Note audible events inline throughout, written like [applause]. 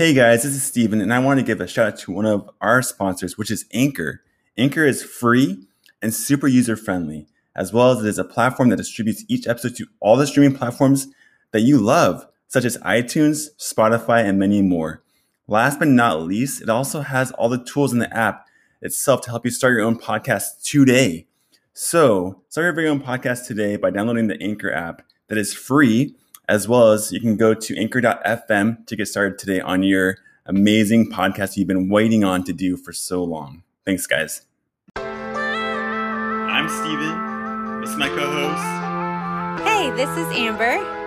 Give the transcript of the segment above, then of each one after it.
Hey guys, this is Steven, and I want to give a shout out to one of our sponsors, which is Anchor. Anchor is free and super user friendly, as well as it is a platform that distributes each episode to all the streaming platforms that you love, such as iTunes, Spotify, and many more. Last but not least, it also has all the tools in the app itself to help you start your own podcast today. So, start your very own podcast today by downloading the Anchor app that is free as well as you can go to anchor.fm to get started today on your amazing podcast you've been waiting on to do for so long. Thanks, guys. I'm Steven. This is my co host. Hey, this is Amber.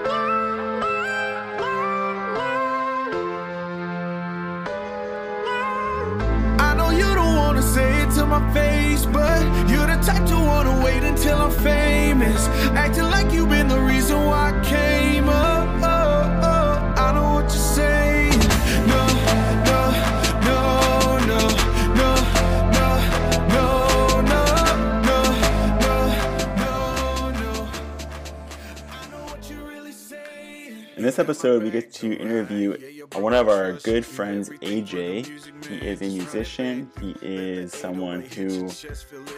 Say it to my face, but you're the type to wanna wait until I'm famous. Acting like you've been the reason why I came up. Oh, oh, I know what you're saying. No, no, no, no, no, no, no, no, no, no, no. I know what you're really saying. In this episode, we get to interview one of our good friends, AJ. He is a musician. He is someone who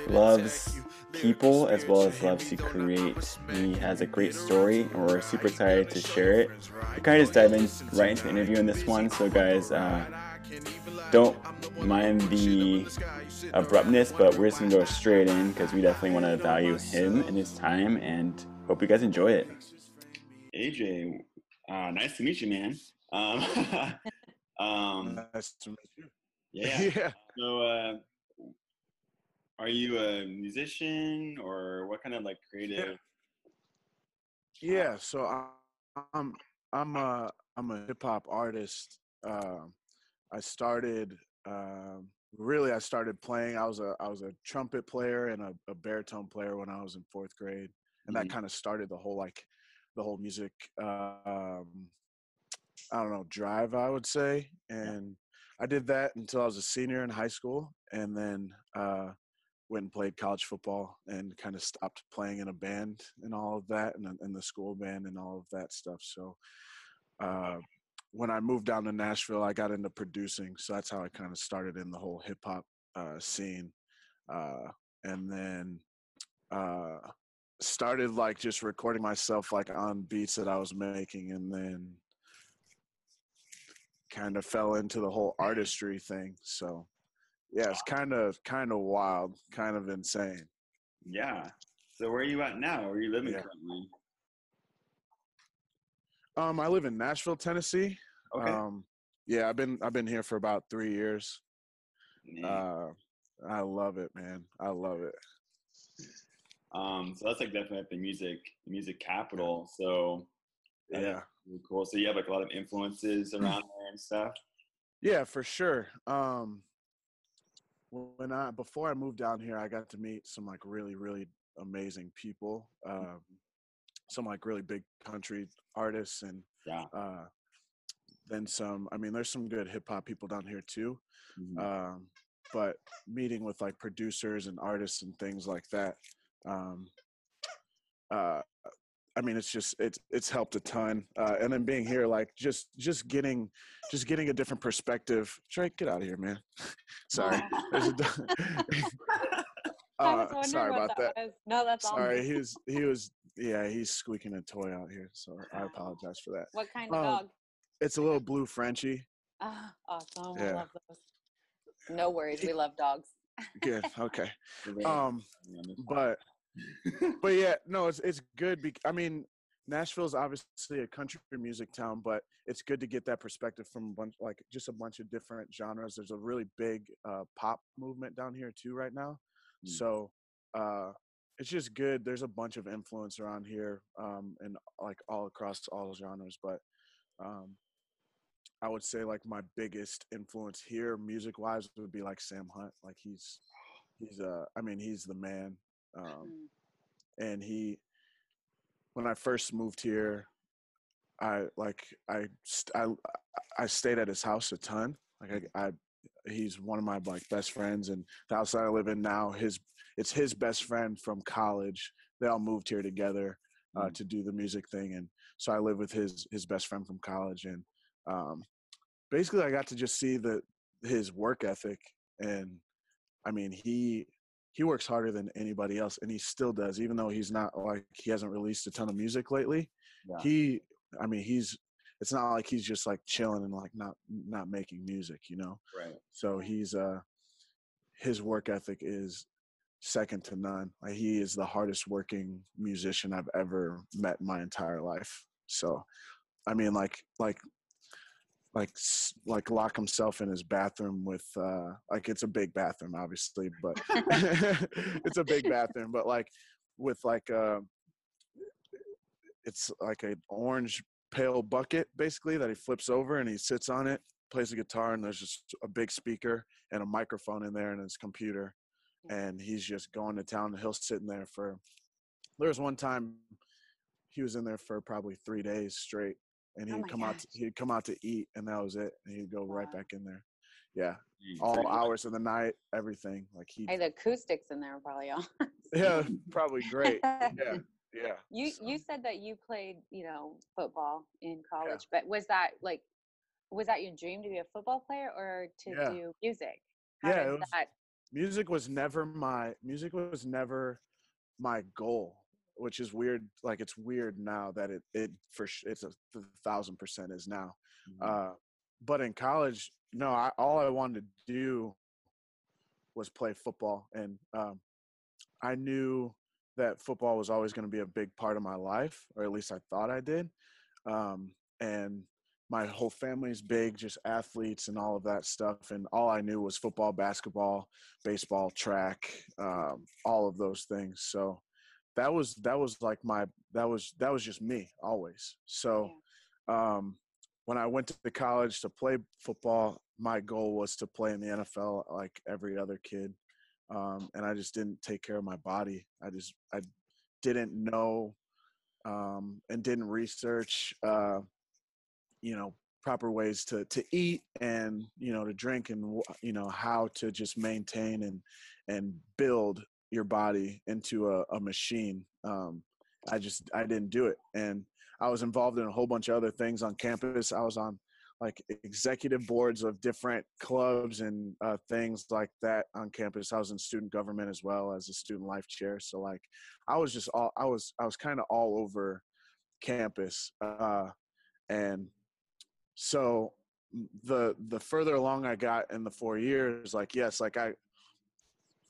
loves people as well as loves to create. He has a great story, and we're super excited to share it. We kind of just dive in right into the interview in this one. So, guys, uh, don't mind the abruptness, but we're just gonna go straight in because we definitely want to value him and his time, and hope you guys enjoy it. AJ, uh, nice to meet you, man. Um, [laughs] um, Nice to meet you. yeah. yeah. So, uh, are you a musician or what kind of like creative? Yeah. So I- I'm I'm a I'm a hip hop artist. Um, I started um, really I started playing. I was a I was a trumpet player and a, a baritone player when I was in fourth grade, and that Mhm. kind of started the whole like the whole music. Uh, um, I don't know drive I would say, and I did that until I was a senior in high school, and then uh, went and played college football and kind of stopped playing in a band and all of that and in the school band and all of that stuff so uh, when i moved down to nashville i got into producing so that's how i kind of started in the whole hip-hop uh, scene uh, and then uh, started like just recording myself like on beats that i was making and then kind of fell into the whole artistry thing so yeah it's kind of kind of wild kind of insane Yeah. So, where are you at now? Where are you living Yeah. currently? um i live in nashville tennessee Okay. um yeah i've been i've been here for about three years Man. uh i love it man i love it um, so that's like definitely like the music, music capital. So, yeah really cool. So you have like a lot of influences around there and stuff. yeah for sure um when i before i moved down here i got to meet some like really really amazing people um some like really big country artists and Yeah. uh then some i mean there's some good hip-hop people down here too Mhm. um, but meeting with like producers and artists and things like that um, uh, i mean it's just it's it's helped a ton uh, and then being here like just just getting just getting a different perspective Drake, get out of here man [laughs] sorry There's a do- uh, sorry about that was. No, that's all. sorry he was he was yeah he's squeaking a toy out here so i apologize for that What kind of Oh, dog? it's a little blue frenchie Ah, awesome. I love those. No worries. We love dogs. good okay [laughs] um but [laughs] but yeah, no, it's it's good. Bec- I mean, Nashville's obviously a country music town, but it's good to get that perspective from a bunch, like just a bunch of different genres. There's a really big uh, pop movement down here too right now, Mm. so uh, it's just good. There's a bunch of influence around here, um, and like all across all genres. But um, I would say like my biggest influence here, music wise, would be like Sam Hunt. Like he's he's uh, I mean, he's the man. Um, Mm. and he when i first moved here i like i st- i, I stayed at his house a ton. Like I, I he's one of my like best friends and the house that i live in now his it's his best friend from college. They all moved here together uh, to do the music thing and so i live with his his best friend from college and um basically I got to just see the his work ethic, and I mean he he works harder than anybody else, and he still does, even though he's not like he hasn't released a ton of music lately. Yeah. He, I mean, he's it's not like he's just like chilling and like not not making music, you know. Right. So he's uh his work ethic is second to none. Like he is the hardest working musician I've ever met in my entire life. So I mean like like like like lock himself in his bathroom with uh like it's a big bathroom obviously but [laughs] it's a big [laughs] bathroom but like with like uh it's like an orange pale bucket basically that he flips over and he sits on it plays a guitar and there's just a big speaker and a microphone in there and his computer and he's just going to town and he'll sit in there for there was one time he was in there for probably three days straight and Oh he'd my come out to, he'd come out to eat and that was it and he'd go right back in there yeah Jeez. all hours of the night everything like he Hey, the acoustics in there are probably [laughs] on. yeah probably great yeah [laughs] yeah You so- you said that you played, you know, football in college, but was that like was that your dream to be a football player or to Yeah. do music? How Yeah, was- that music was never my music was never my goal which is weird like it's weird now that it it for sh- it's a th- thousand percent is now Mhm. uh but in college no I, all i wanted to do was play football and um i knew that football was always going to be a big part of my life or at least i thought i did um and my whole family's big just athletes and all of that stuff and all i knew was football basketball baseball track um all of those things so that was that was like my that was that was just me always. So um when i went to college to play football my goal was to play in the nfl like every other kid um and i just didn't take care of my body. I just i didn't know um and didn't research uh you know proper ways to to eat and you know to drink and you know how to just maintain and and build your body into a, a machine um i just i didn't do it. And i was involved in a whole bunch of other things on campus. I was on like executive boards of different clubs and uh, things like that on campus. I was in student government as well as a student life chair. So like i was just all i was i was kind of all over campus uh and so the the further along I got in the four years, like yes, like I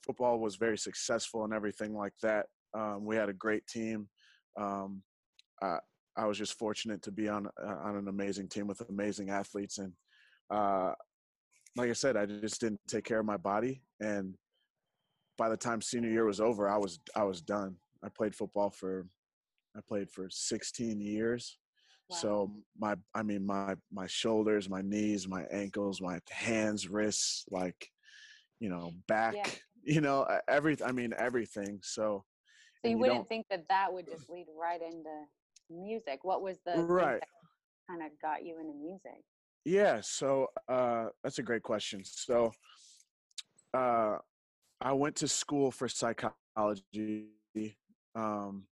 football was very successful and everything like that. Um, we had a great team. Um, I, I was just fortunate to be on uh, on an amazing team with amazing athletes, and uh, like I said, I just didn't take care of my body. And by the time senior year was over, I was I was done. I played football for I played for 16 years. Wow. So my, I mean, my my shoulders, my knees, my ankles, my hands, wrists, like, you know, back, you know, every. I mean, everything. So. So you you wouldn't think that that would just lead right into music. What was the Right. kind of got you into music? Yeah, so uh, that's a great question. So uh, I went to school for psychology, um,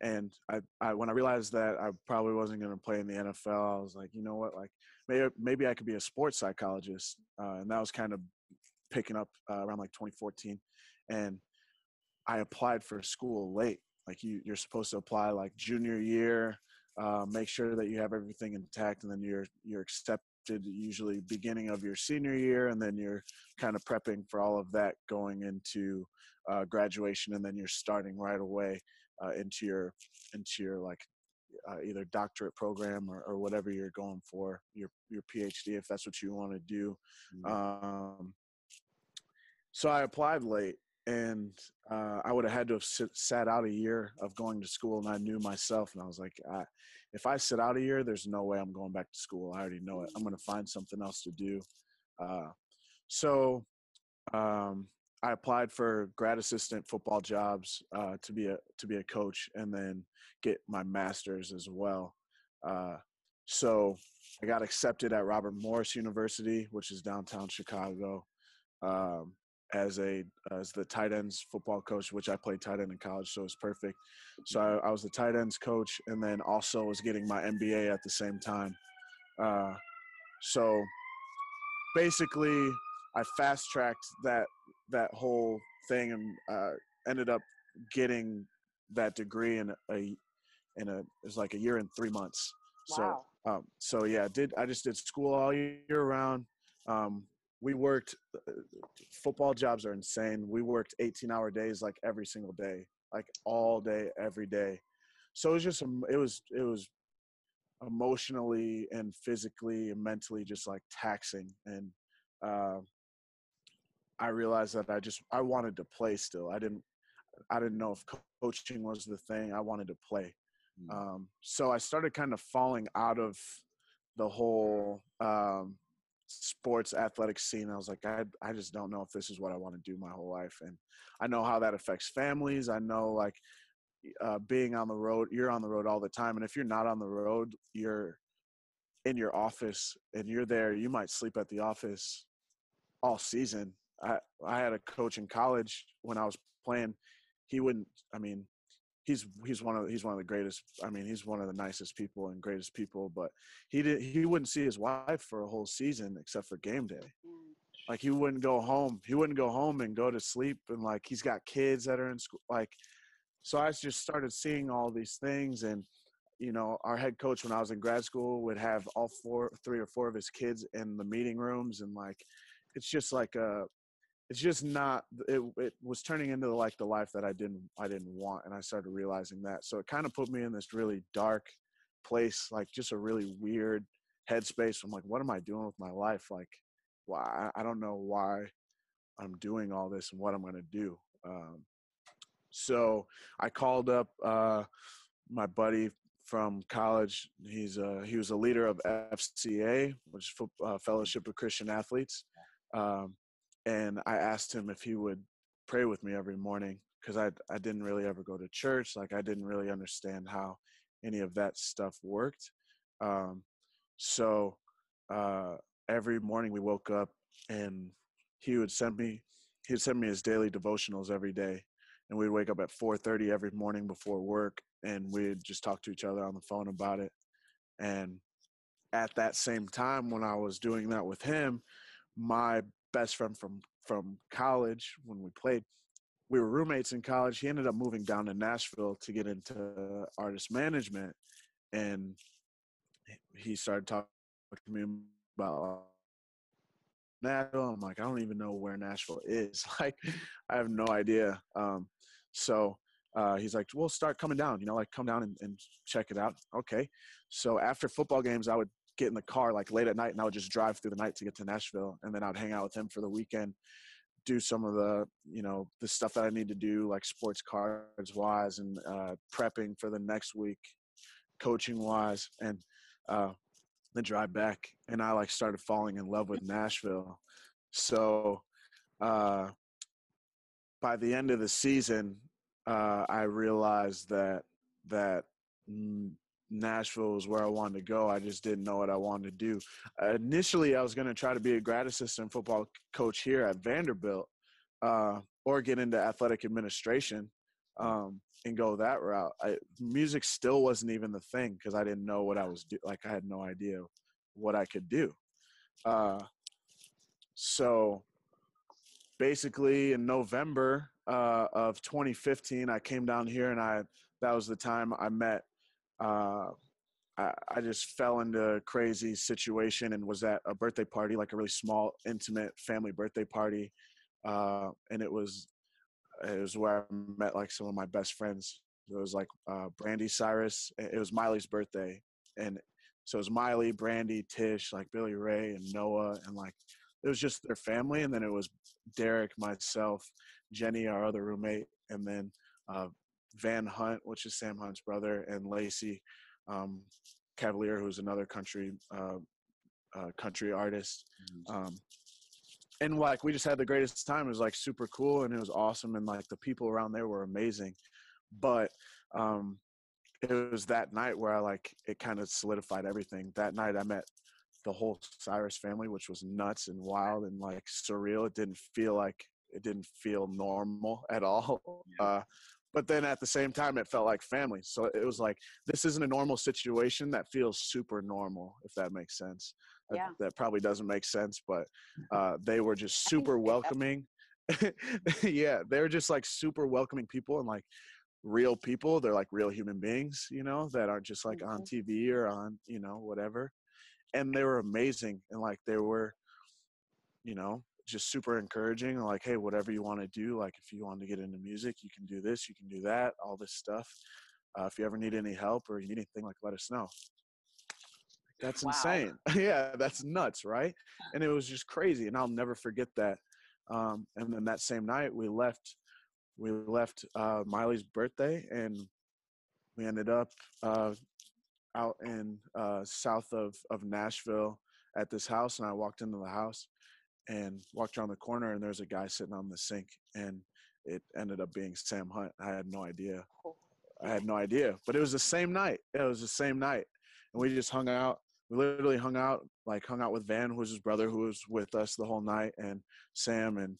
and I, I when I realized that I probably wasn't going to play in the NFL, I was like, you know what, like maybe maybe I could be a sports psychologist, uh, and that was kind of picking up uh, around like 2014, and I applied for school late. Like you, you're supposed to apply like junior year, uh, make sure that you have everything intact, and then you're you're accepted usually beginning of your senior year, and then you're kind of prepping for all of that going into uh, graduation, and then you're starting right away uh, into your into your like uh, either doctorate program or, or whatever you're going for your your PhD if that's what you want to do. Um, so I applied late, and uh, I would have had to have sit, sat out a year of going to school, and I knew myself, and I was like, I, if I sit out a year, there's no way I'm going back to school. I already know it. I'm going to find something else to do. Uh, so um, I applied for grad assistant football jobs uh, to be a to be a coach, and then get my master's as well. Uh, so I got accepted at Robert Morris University, which is downtown Chicago, um, as a as the tight ends football coach, which I played tight end in college, so it's perfect. So I, I was the tight ends coach, and then also was getting my MBA at the same time. Uh, so basically I fast tracked that that whole thing and uh, ended up getting that degree in a in a it was like a year and three months. Wow. So um, so yeah, did I just did school all year round. Um, we worked uh, football jobs are insane. We worked 18 hour days like every single day, like all day every day. So it was just um, it was it was emotionally and physically and mentally just like taxing and uh, I realized that I just I wanted to play still. I didn't I didn't know if coaching was the thing. I wanted to play. Mm. Um, so I started kind of falling out of the whole um, sports athletic scene. I was like, I I just don't know if this is what I want to do my whole life. And I know how that affects families. I know like uh, being on the road, you're on the road all the time. And if you're not on the road, you're in your office and you're there, you might sleep at the office all season. I, I had a coach in college when I was playing. He wouldn't, I mean, he's, he's one of, he's one of the greatest. I mean, he's one of the nicest people and greatest people, but he did, he wouldn't see his wife for a whole season except for game day. Mm. Like he wouldn't go home. He wouldn't go home and go to sleep. And like, he's got kids that are in school. Like, so I just started seeing all these things and you know our head coach when i was in grad school would have all four three or four of his kids in the meeting rooms and like it's just like a it's just not it, it was turning into like the life that i didn't i didn't want and i started realizing that so it kind of put me in this really dark place like just a really weird headspace. I'm like what am i doing with my life? Like why i don't know why i'm doing all this and what i'm going to do. Um, so I called up uh, my buddy from college. He's uh, he was a leader of FCA, which is uh, Fellowship of Christian Athletes, um, and I asked him if he would pray with me every morning because I I didn't really ever go to church. Like I didn't really understand how any of that stuff worked. Um, so uh, every morning we woke up and he would send me he would send me his daily devotionals every day and we'd wake up at 4:30 every morning before work and we'd just talk to each other on the phone about it and at that same time when I was doing that with him my best friend from from college when we played we were roommates in college he ended up moving down to Nashville to get into artist management and he started talking to me about Nashville. I'm like, I don't even know where Nashville is. [laughs] Like, I have no idea. Um, so uh, he's like, "We'll start coming down. You know, like come down and, and check it out." Okay. So after football games, I would get in the car like late at night, and I would just drive through the night to get to Nashville, and then I'd hang out with him for the weekend, do some of the you know the stuff that I need to do, like sports cards wise, and uh, prepping for the next week, coaching wise, and uh, then drive back. And I like started falling in love with Nashville. So uh, by the end of the season, uh, I realized that that Nashville was where I wanted to go. I just didn't know what I wanted to do. Uh, initially, I was going to try to be a grad assistant football coach here at Vanderbilt, uh, or get into athletic administration um, and go that route. I, music still wasn't even the thing because I didn't know what I was do. Like I had no idea what I could do. Uh, so basically in November uh, of 2015, I came down here and I that was the time I met. Uh, I, I just fell into a crazy situation and was at a birthday party, like a really small, intimate family birthday party, uh, and it was it was where I met like some of my best friends. It was like uh, Brandi Cyrus. It was Miley's birthday, and so it was Miley, Brandy, Tish, like Billy Ray, and Noah, and like it was just their family, and then it was Derek, myself, Jenny, our other roommate, and then uh, Van Hunt, which is Sam Hunt's brother, and Lacy um, Cavalier, who's another country uh, uh, country artist. Um, and like we just had the greatest time. It was like super cool and it was awesome, and like the people around there were amazing. But um, it was that night where I like it kind of solidified everything. That night I met the whole Cyrus family, which was nuts and wild and like surreal. It didn't feel like it didn't feel normal at all. Uh, but then at the same time, it felt like family. So it was like this isn't a normal situation that feels super normal, if that makes sense. That- Yeah. that probably doesn't make sense but uh, they were just super welcoming [laughs] yeah they're just like super welcoming people and like real people they're like real human beings you know that aren't just like on Mhm. tv or on you know whatever and they were amazing and like they were you know just super encouraging like hey whatever you want to do like if you want to get into music you can do this you can do that all this stuff uh, if you ever need any help or you need anything like let us know. That's Wow. insane. [laughs] Yeah that's nuts right? And it was just crazy and i'll never forget that um, and then that same night we left we left uh, miley's birthday and we ended up uh, out in uh, south of, of nashville at this house and i walked into the house and walked around the corner and there's a guy sitting on the sink and it ended up being sam hunt i had no idea I had no idea, but it was the same night. It was the same night, and we just hung out. We literally hung out, like hung out with Van, who was his brother, who was with us the whole night, and Sam and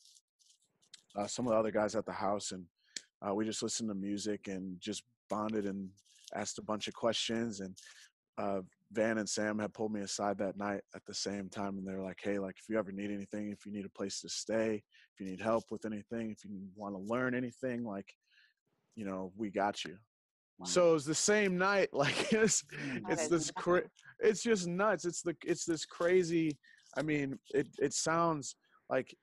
uh, some of the other guys at the house, and uh, we just listened to music and just bonded and asked a bunch of questions. And uh, Van and Sam had pulled me aside that night at the same time, and they were like, "Hey, like if you ever need anything, if you need a place to stay, if you need help with anything, if you want to learn anything, like." You know, we got you. Wow. So it was the same night. [laughs] Like it's it's is this cra- it's just nuts. It's the it's this crazy. I mean, it it sounds like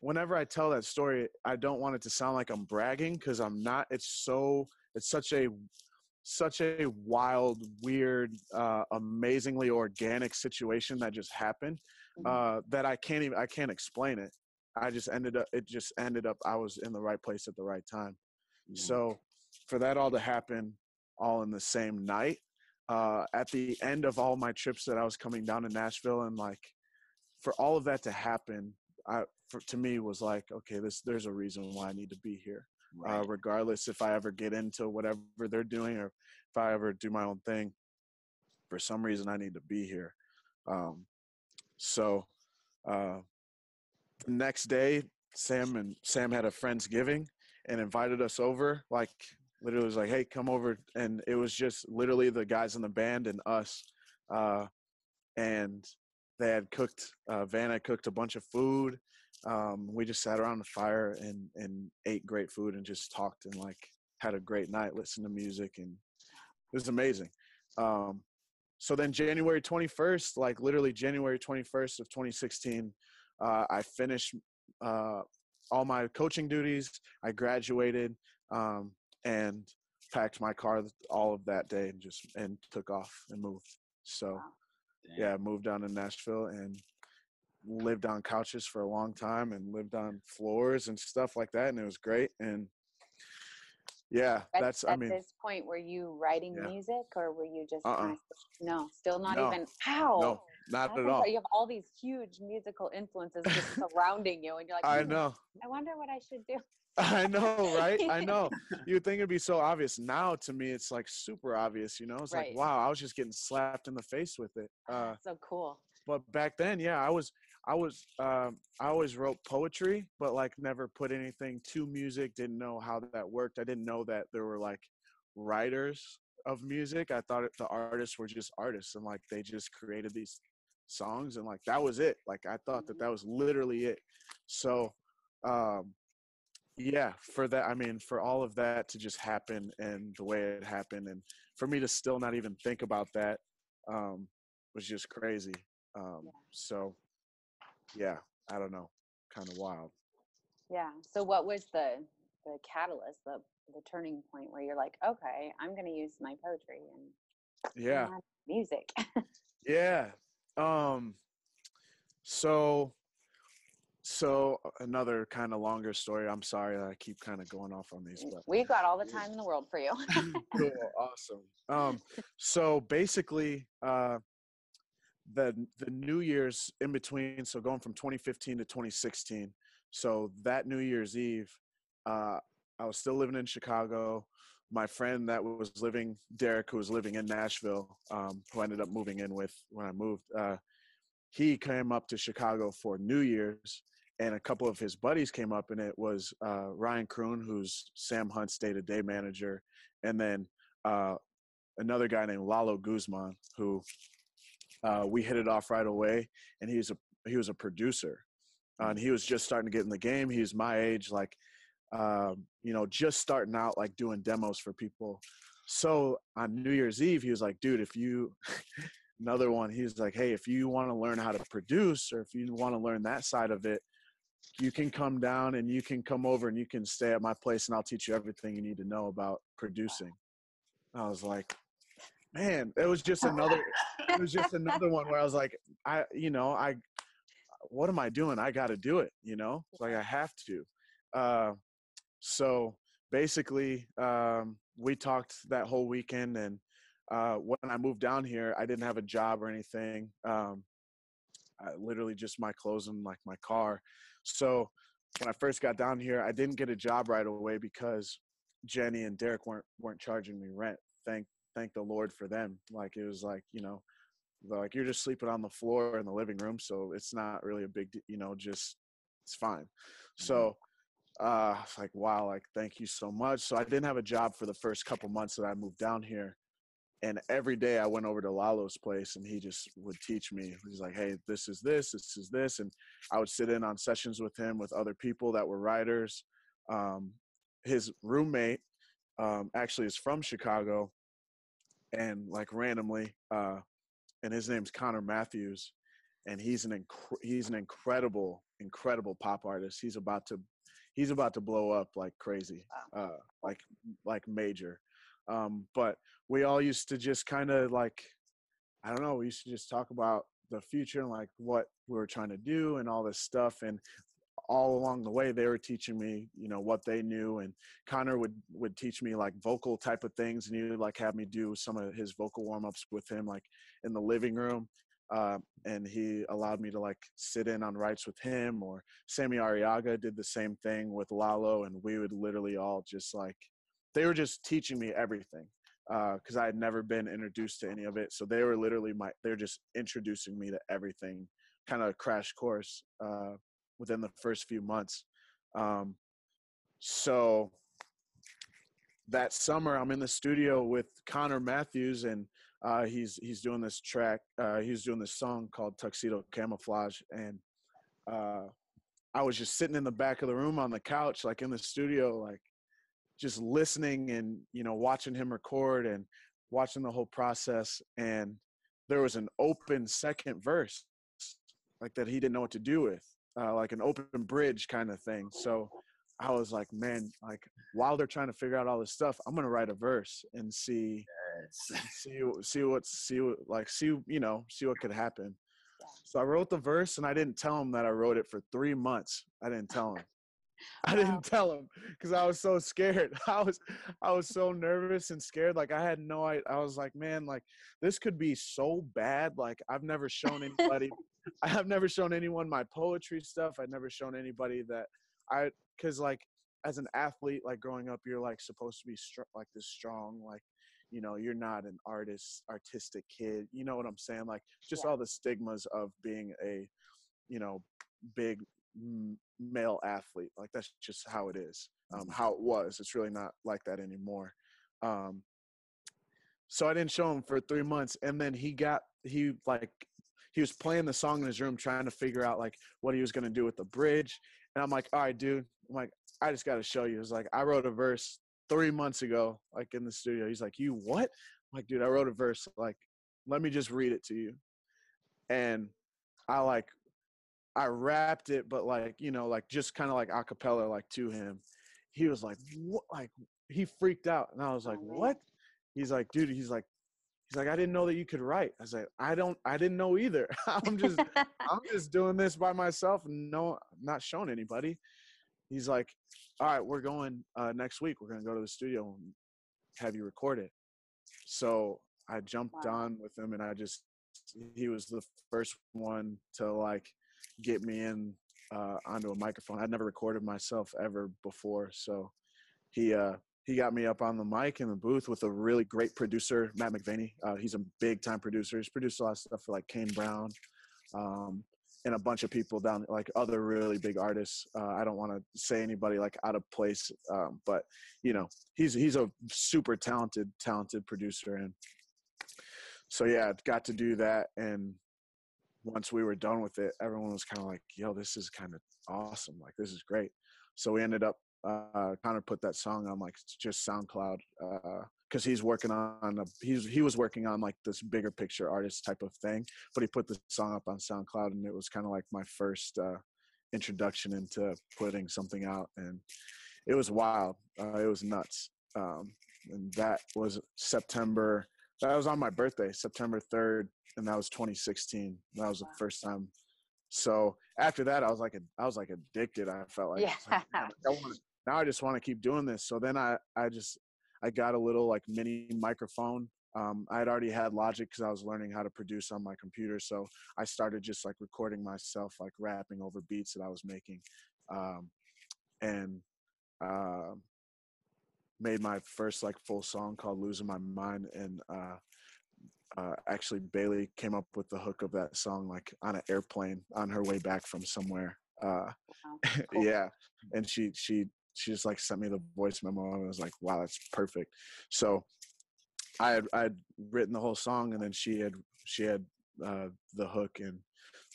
whenever I tell that story, I don't want it to sound like I'm bragging because I'm not. It's so it's such a such a wild, weird, uh, amazingly organic situation that just happened Mhm. uh, that I can't even I can't explain it. I just ended up it just ended up I was in the right place at the right time. So for that all to happen all in the same night, uh, at the end of all my trips that I was coming down to Nashville and like for all of that to happen, I for, to me was like, okay, this there's a reason why I need to be here. Uh, regardless if I ever get into whatever they're doing or if I ever do my own thing, for some reason I need to be here. Um, so uh, the next day, Sam and Sam had a friendsgiving and invited us over. Like literally was like, "Hey, come over," and it was just literally the guys in the band and us. Uh, and they had cooked. Uh, Van had cooked a bunch of food. Um, we just sat around the fire and and ate great food and just talked and like had a great night, listened to music, and it was amazing. Um, so then January 21st, like literally January 21st of 2016, uh, I finished uh, all my coaching duties. I graduated um, and packed my car all of that day and just and took off and moved. So Damn. yeah, moved down to Nashville and lived on couches for a long time and lived on floors and stuff like that, and it was great. And yeah, At, that's at I mean, at this point, were you writing Yeah. music or were you just Uh-uh. of, no, still not No. even, how? no, not at all. You have all these huge musical influences just [laughs] surrounding you, and you're like, I "Hmm, know. I wonder what I should do. I know, right? I [laughs] know. You'd think it'd be so obvious. Now to me it's like super obvious, you know? It's Right. like, wow, I was just getting slapped in the face with it. Uh so cool. but back then, yeah, I was I was um I always wrote poetry, but like never put anything to music, didn't know how that worked. I didn't know that there were like writers of music. I thought the artists were just artists and like they just created these songs and like that was it. Like I thought that that was literally it. So um yeah, for that I mean for all of that to just happen and the way it happened and for me to still not even think about that um was just crazy. Um so yeah, I don't know. Kind of wild. Yeah. So what was the the catalyst, the the turning point where you're like, okay, I'm going to use my poetry and Yeah. music. [laughs] Yeah. Um so so another kind of longer story. I'm sorry that I keep kind of going off on these, but We've got all the time in the [laughs] world for you. cool, awesome. Um so basically uh the the New Year's in between, so going from 2015 to 2016. So that New Year's Eve, uh I was still living in Chicago. My friend that was living, Derek, who was living in Nashville, um, who I ended up moving in with when I moved, uh, he came up to Chicago for New Year's, and a couple of his buddies came up, and it was uh, Ryan Kroon, who's Sam Hunt's day-to-day manager, and then uh, another guy named Lalo Guzman, who uh, we hit it off right away, and he's a he was a producer, uh, and he was just starting to get in the game. He's my age, like um, you know, just starting out, like doing demos for people. So on New Year's Eve, he was like, "Dude, if you." [laughs] another one, he was like, "Hey, if you want to learn how to produce, or if you want to learn that side of it, you can come down and you can come over and you can stay at my place, and I'll teach you everything you need to know about producing." I was like, man, it was just another it was just another one where I was like, I you know, I what am I doing? I gotta do it, you know? Like I have to. Uh, so basically, um, we talked that whole weekend and uh, when I moved down here, I didn't have a job or anything. Um, I, literally just my clothes and like my car. So when I first got down here, I didn't get a job right away because Jenny and Derek weren't weren't charging me rent. Thank thank the Lord for them. Like it was like you know, like you're just sleeping on the floor in the living room, so it's not really a big you know just it's fine. Mm-hmm. So uh like wow like thank you so much so i didn't have a job for the first couple months that i moved down here and every day i went over to lalo's place and he just would teach me he's like hey this is this this is this and i would sit in on sessions with him with other people that were writers um, his roommate um, actually is from Chicago, and like randomly, uh, and his name's Connor Matthews, and he's an inc- he's an incredible incredible pop artist. He's about to he's about to blow up like crazy, uh, like like major. Um, but we all used to just kind of like I don't know. We used to just talk about the future and like what we were trying to do and all this stuff and all along the way they were teaching me you know what they knew and connor would would teach me like vocal type of things and he would like have me do some of his vocal warm-ups with him like in the living room uh, and he allowed me to like sit in on writes with him or sammy arriaga did the same thing with lalo and we would literally all just like they were just teaching me everything because uh, I had never been introduced to any of it. So they were literally my they're just introducing me to everything, kind of crash course. Uh, within the first few months. Um, so that summer, I'm in the studio with Connor Matthews, and uh, he's he's doing this track. Uh, he's doing this song called Tuxedo Camouflage, and uh, I was just sitting in the back of the room on the couch, like in the studio, like just listening and you know watching him record and watching the whole process. And there was an open second verse, like that he didn't know what to do with uh, like an open bridge kind of thing. So I was like, man, like while they're trying to figure out all this stuff, I'm gonna write a verse and see, yes. see, see what, see what, like, see, you know, see what could happen. So I wrote the verse and I didn't tell him that I wrote it for three months. I didn't tell him. I didn't tell him because I was so scared. [laughs] I was, I was so nervous and scared. Like I had no idea. I was like, man, like this could be so bad. Like I've never shown [laughs] anybody [laughs] I have never shown anyone my poetry stuff. I've never shown anybody that I, cause like as an athlete, like growing up, you're like supposed to be str- like this strong, like, you know, you're not an artist, artistic kid. You know what I'm saying? Like just yeah. all the stigmas of being a, you know, big male athlete. Like that's just how it is, um, mm-hmm. how it was. It's really not like that anymore. Um, so I didn't show him for three months, and then he got he like he was playing the song in his room trying to figure out like what he was going to do with the bridge and i'm like all right dude. I'm like i just got to show you. It's like i wrote a verse three months ago like in the studio. He's like you what? I'm like dude i wrote a verse like let me just read it to you. And i like i rapped it but like you know like just kind of like a cappella like to him. He was like what like he freaked out and i was like oh, what? He's like dude he's like he's like, I didn't know that you could write. I was like, I don't, I didn't know either. [laughs] I'm just, I'm [laughs] just doing this by myself no, not showing anybody. He's like, all right, we're going uh, next week. We're gonna go to the studio and have you record it. So I jumped wow. on with him and I just, he was the first one to like get me in uh, onto a microphone. I'd never recorded myself ever before, so he uh, he got me up on the mic in the booth with a really great producer, Matt McVaney. Uh, he's a big time producer. He's produced a lot of stuff for like Kane Brown um, and a bunch of people down, like other really big artists. Uh, I don't want to say anybody like out of place, um, but you know, he's he's a super talented, talented producer. And so yeah, got to do that. And once we were done with it, everyone was kind of like, "Yo, this is kind of awesome. Like this is great." So we ended up uh, kind of put that song on like just SoundCloud because uh, he's working on a, he's he was working on like this bigger picture artist type of thing, but he put the song up on SoundCloud, and it was kind of like my first uh, introduction into putting something out, and it was wild. Uh, it was nuts, um, and that was September. That was on my birthday, September third, and that was 2016. That was the first time so after that, I was like, I was like addicted. I felt like, Yeah. I wanna- now I just want to keep doing this. So then I, I just, I got a little like mini microphone. Um, I had already had Logic because I was learning how to produce on my computer. So I started just like recording myself, like rapping over beats that I was making, um, and uh, made my first like full song called "Losing My Mind." And uh, uh, actually, Bailey came up with the hook of that song like on an airplane on her way back from somewhere. Uh, Wow, [laughs] cool. yeah and she she she just like sent me the voice memo and I was like wow that's perfect. So i had i had written the whole song and then she had she had uh the hook and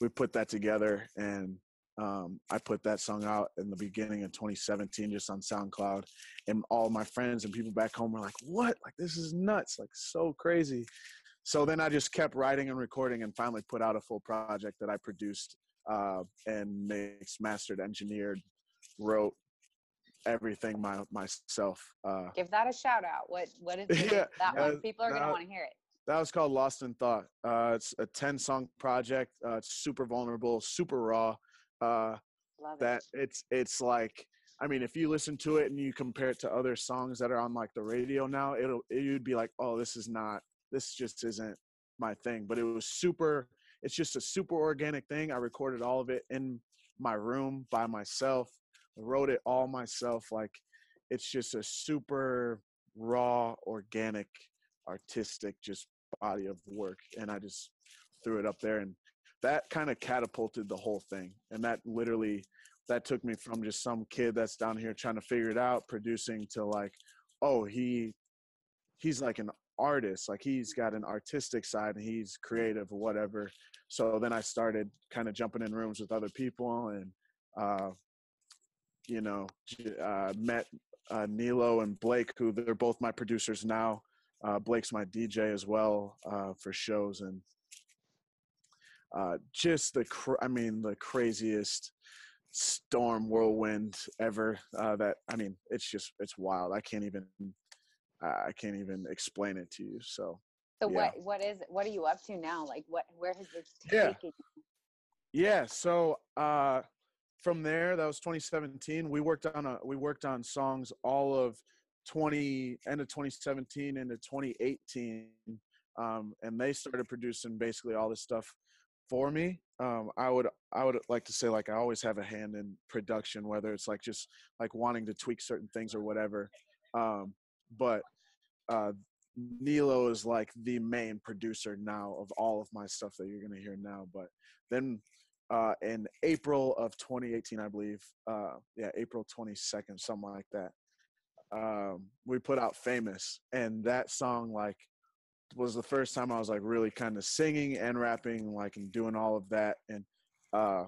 we put that together and um i put that song out in the beginning of 2017 just on soundcloud and all my friends and people back home were like what? Like this is nuts like so crazy. So then i just kept writing and recording and finally put out a full project that i produced uh, and mixed, mastered, engineered, wrote everything my myself. Uh, Give that a shout out. What what is [laughs] it? Yeah, that one? uh, People are gonna want to hear it. that was called Lost in Thought. Uh, it's a ten song project. Uh, it's super vulnerable, super raw. Uh, Love that it. it's it's like I mean, if you listen to it and you compare it to other songs that are on like the radio now, it'll it, you'd be like, oh, this is not, this just isn't my thing. But it was super. It's just a super organic thing. I recorded all of it in my room by myself. Wrote it all myself. Like it's just a super raw, organic, artistic, just body of work, and I just threw it up there and that kind of catapulted the whole thing and that literally that took me from just some kid that's down here trying to figure it out producing to like oh he he's like an artist like he's got an artistic side and he's creative or whatever so then i started kind of jumping in rooms with other people and uh you know uh met uh nilo and blake who they're both my producers now uh blake's my dj as well uh for shows and uh, just the cr- I mean the craziest storm whirlwind ever. Uh, that I mean it's just it's wild. I can't even I can't even explain it to you. So So yeah. what what is what are you up to now? Like what where has this Yeah. taken? you? yeah, so uh, from there that was 2017. We worked on a we worked on songs all of 20 end of 2017 into 2018, um, and they started producing basically all this stuff for me. Um, I would I would like to say like I always have a hand in production, whether it's like just like wanting to tweak certain things or whatever. Um, but uh, Nilo is like the main producer now of all of my stuff that you're gonna hear now. But then uh, in April of 2018, I believe, uh, yeah, April 22nd, something like that, um, we put out "Famous," and that song like was the first time I was like really kind of singing and rapping, like and doing all of that, and uh,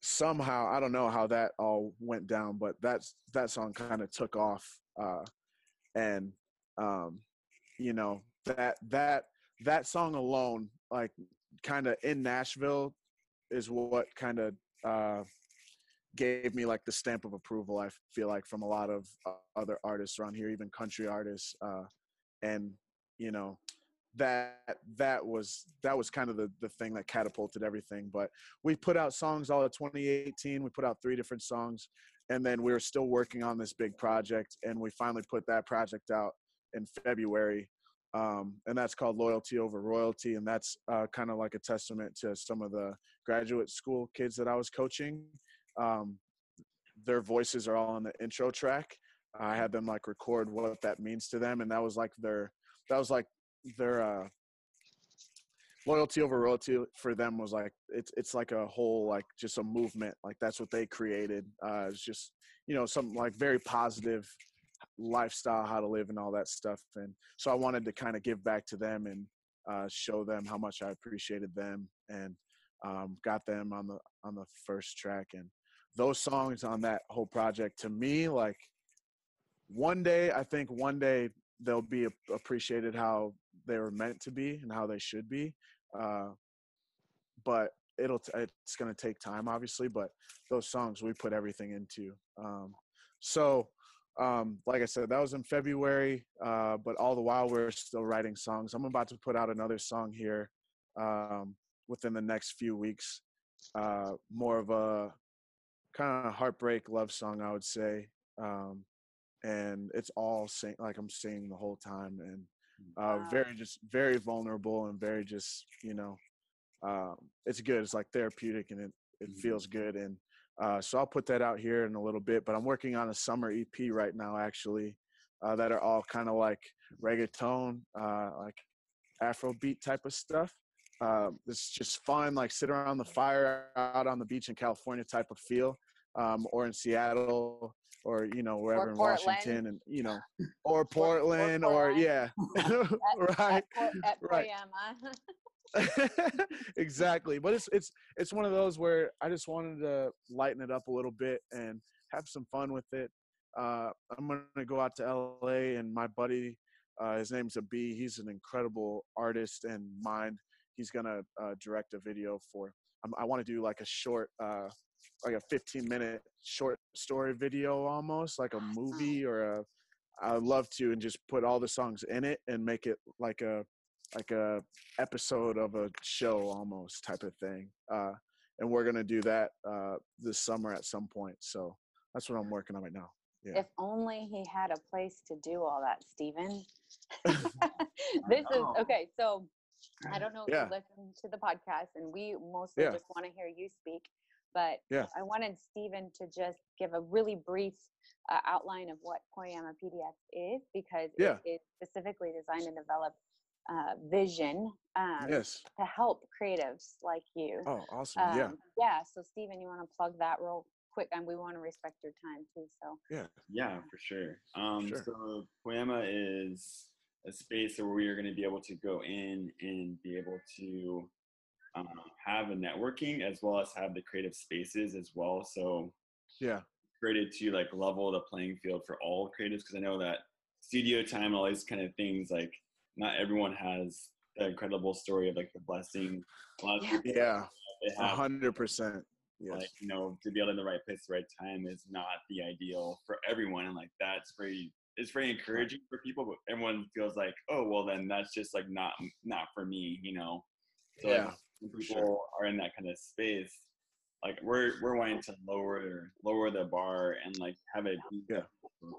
somehow I don't know how that all went down, but that's that song kind of took off, uh, and um, you know that that that song alone, like kind of in Nashville, is what kind of uh, gave me like the stamp of approval. I feel like from a lot of uh, other artists around here, even country artists, uh, and you know that that was that was kind of the the thing that catapulted everything but we put out songs all of 2018 we put out three different songs and then we were still working on this big project and we finally put that project out in february um, and that's called loyalty over royalty and that's uh, kind of like a testament to some of the graduate school kids that i was coaching. Um, their voices are all on the intro track. I had them like record what that means to them and that was like their that was like their uh loyalty over royalty for them was like it's it's like a whole like just a movement like that's what they created uh it's just you know something like very positive lifestyle, how to live, and all that stuff. And so I wanted to kind of give back to them and uh, show them how much I appreciated them, and um, got them on the on the first track. And those songs on that whole project, to me, like one day, I think one day they'll be appreciated how they were meant to be and how they should be. Uh, but it'll it's going to take time obviously but those songs we put everything into um, so um, like i said that was in february uh, but all the while we're still writing songs i'm about to put out another song here um, within the next few weeks uh, more of a kind of heartbreak love song i would say um, and it's all sing like i'm singing the whole time and uh, wow. very just very vulnerable and very just you know um, it's good. It's like therapeutic and it, it mm-hmm. feels good. And uh, so I'll put that out here in a little bit. But I'm working on a summer EP right now, actually, uh, that are all kind of like reggaeton, uh, like Afrobeat type of stuff. Um, it's just fun, like sit around the fire out on the beach in California type of feel, um, or in Seattle, or you know wherever in Washington, and you know, [laughs] or Portland, or, or, or yeah, right, [laughs] at, at right. [laughs] [laughs] exactly. But it's it's it's one of those where I just wanted to lighten it up a little bit and have some fun with it. Uh, I'm gonna go out to LA and my buddy, uh, his name's B. He's an incredible artist and mind. He's gonna uh, direct a video for. Um, I want to do like a short, uh, like a 15 minute short story video, almost like a movie or a. I'd love to and just put all the songs in it and make it like a like a episode of a show almost type of thing. Uh, and we're gonna do that uh, this summer at some point. So that's what I'm working on right now. Yeah. If only he had a place to do all that, Stephen. [laughs] [laughs] this is okay. So I don't know if yeah. you listen to the podcast, and we mostly yeah. just want to hear you speak. But yeah. I wanted Stephen to just give a really brief uh, outline of what Poiema PDX is because yeah. it is specifically designed and developed uh, vision um, yes. to help creatives like you. Oh, awesome. Um, yeah. Yeah. So, Stephen, you want to plug that real quick? And we want to respect your time too. So, yeah. Yeah, for sure. Um, sure. So, Poiema is a space where we are going to be able to go in and be able to um, have a networking as well as have the creative spaces as well. So, yeah. Created to like level the playing field for all creatives because I know that studio time and all these kind of things like not everyone has the incredible story of like the blessing. A lot of people, yeah, a hundred percent. Yes. Like you know, to be able in the right place, the right time is not the ideal for everyone, and like that's very it's very encouraging for people. But everyone feels like, oh, well, then that's just like not not for me, you know. So yeah, like, people sure. are in that kind of space, like we're we're wanting to lower lower the bar and like have it yeah.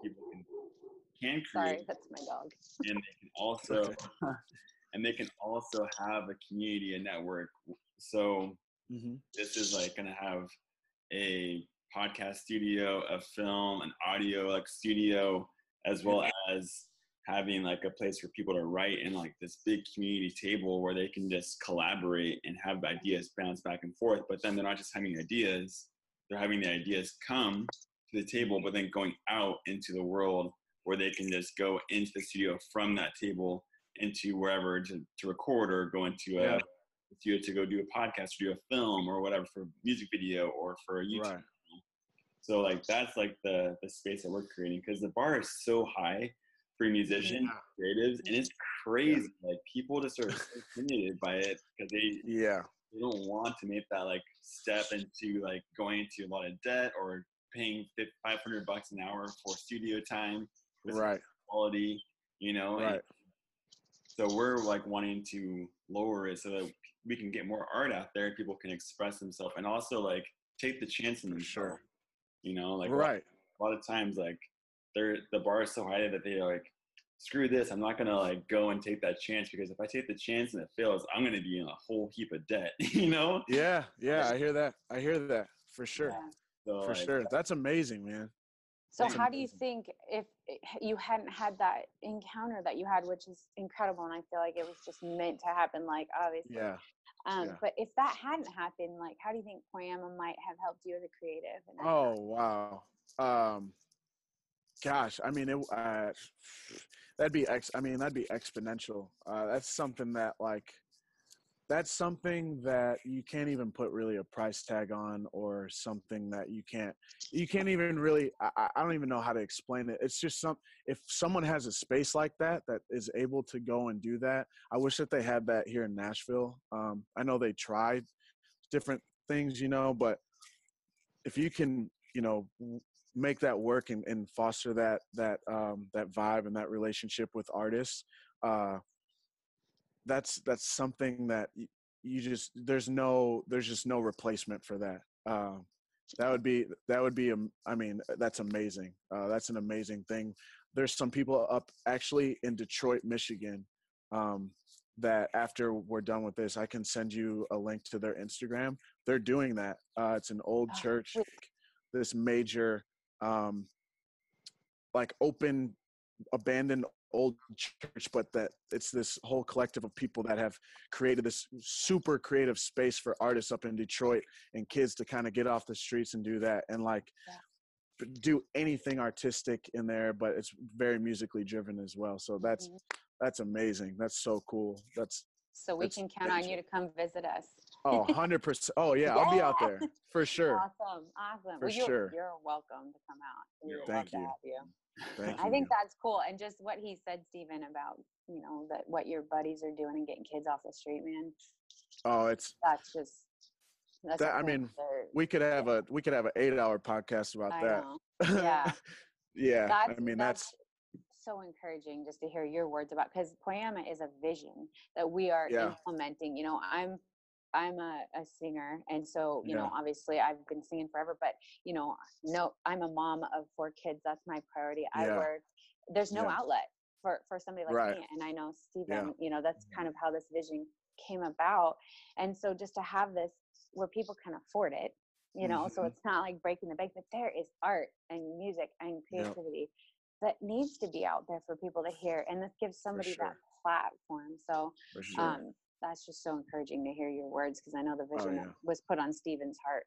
people can can create. Sorry, that's my dog. and they can also [laughs] and they can also have a community, a network. So mm-hmm. this is like gonna have a podcast studio, a film, an audio like studio, as well as having like a place for people to write and like this big community table where they can just collaborate and have ideas bounce back and forth. But then they're not just having ideas, they're having the ideas come to the table, but then going out into the world where they can just go into the studio from that table into wherever to, to record or go into a yeah. studio to go do a podcast or do a film or whatever for music video or for a YouTube. Right. So like that's like the the space that we're creating because the bar is so high for musicians, yeah. creatives, and it's crazy. Yeah. Like people just are intimidated by it because they yeah they don't want to make that like step into like going into a lot of debt or paying 500 bucks an hour for studio time right. quality you know right. so we're like wanting to lower it so that we can get more art out there people can express themselves and also like take the chance in themselves sure. you know like right. a lot, of times like they're the bar is so high that they like screw this i'm not gonna like go and take that chance because if i take the chance and it fails i'm gonna be in a whole heap of debt [laughs] you know? Yeah yeah i hear that i hear that for sure yeah. so, for like, sure that's amazing man so how do you think if you hadn't had that encounter that you had, which is incredible, and I feel like it was just meant to happen, like obviously. Yeah. Um, yeah. But if that hadn't happened, like, how do you think Poiema might have helped you as a creative? oh wow. Um, gosh, I mean, it, uh, that'd be ex. I mean, that'd be exponential. Uh, that's something that like that's something that you can't even put really a price tag on or something that you can't you can't even really I, I, don't even know how to explain it. It's just some if someone has a space like that that is able to go and do that i wish that they had that here in nashville. Um, i know they tried different things you know but if you can you know make that work and, and foster that that um, that vibe and that relationship with artists uh, that's that's something that you, you just there's no there's just no replacement for that. Uh, that would be that would be I mean that's amazing. Uh, that's an amazing thing. There's some people up actually in Detroit, Michigan, um, that after we're done with this, I can send you a link to their Instagram. They're doing that. Uh, it's an old oh, church, this major, um, like open, abandoned old church, but that it's this whole collective of people that have created this super creative space for artists up in Detroit and kids to kind of get off the streets and do that and like yeah. do anything artistic in there, but it's very musically driven as well. So that's mm-hmm. that's amazing. That's so cool. That's so we can count on you to come visit us. Oh, 100%. Oh, yeah, yeah, I'll be out there for [laughs] sure. Awesome. Awesome. For well, you're, sure. You're welcome to come out. We Thank you. you. Thank I think that's cool. And just what he said, Stephen, about, you know, that what your buddies are doing and getting kids off the street, man. Oh, it's that's just that's that, I mean, we could have yeah. a we could have an eight hour podcast about I that. Know. [laughs] Yeah. yeah. That's, I mean that's, that's so encouraging just to hear your words about because Poiema is a vision that we are yeah. implementing. You know, I'm I'm a, a singer, and so you yeah. know, obviously, I've been singing forever. But you know, no, I'm a mom of four kids. That's my priority. I yeah. work. There's no yeah. outlet for for somebody like right. me, and I know Stephen. You know, that's kind of how this vision came about. And so, just to have this where people can afford it, you know, mm-hmm. so it's not like breaking the bank, but there is art and music and creativity that needs to be out there for people to hear, and this gives somebody sure. that platform. So, sure. um, that's just so encouraging to hear your words because I know the oh, vision oh, yeah. was put on Stephen's heart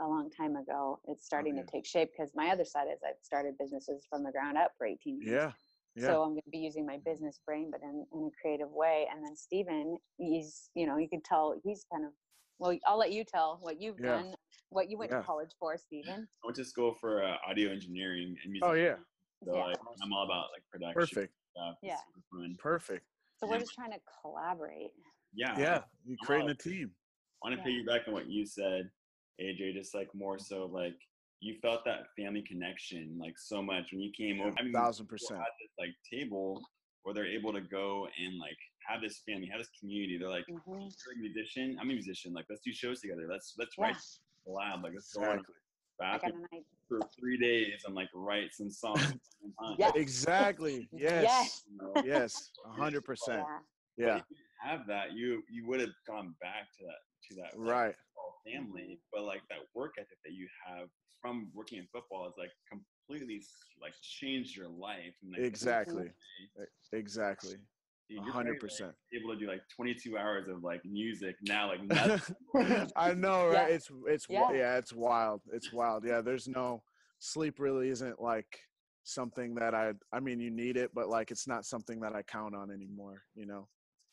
a long time ago. It's oh, starting oh, yeah. to take shape because my other side is I've started businesses from the ground up for 18 years. Yeah. Yeah. So I'm going to be using my business brain, but in, in a creative way. And then Stephen, he's, you know, you can tell he's kind of, well, I'll let you tell what you've yeah. done, what you went yeah. to college for, Stephen. I went to school for uh, audio engineering and music. Oh, yeah. So yeah. Like, I'm all about like production. Perfect. Stuff. Yeah. Perfect. So we're just trying to collaborate yeah yeah You're creating a team i want to yeah. piggyback on what you said aj just like more so like you felt that family connection like so much when you came over I mean, thousand percent at this like table where they're able to go and like have this family have this community they're like mm-hmm. you're a musician i'm a musician like let's do shows together let's let's yeah. write lab like let's exactly. go back for three days and like write some songs [laughs] yes. exactly [laughs] yes yes, you know? yes 100% yeah, yeah have that, you you would have gone back to that to that right family. But like that work ethic that you have from working in football is like completely like changed your life. like, exactly. Exactly. hundred percent able to do like 22 hours of like music now like [laughs] i know right yeah. it's it's yeah. yeah it's wild it's wild yeah there's no sleep really isn't like something that i i mean you need it but like it's not something that i count on anymore you know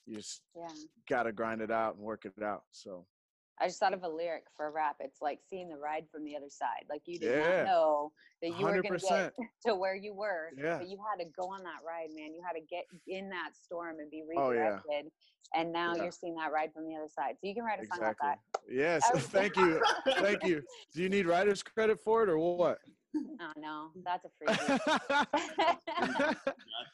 you just yeah. gotta grind it out and work it out. So I just thought of a lyric for a rap. It's like seeing the ride from the other side. Like you did yeah. not know that you 100%. were going to get [laughs] to where you were, yeah. but you had to go on that ride, man. You had to get in that storm and be redirected. Oh, yeah. And now you're seeing that ride from the other side. So you can write a song exactly. about that. Yes, [laughs] thank you, thank you. Do you need writer's credit for it or what? Oh no, mm. that's a [laughs] freebie. [laughs]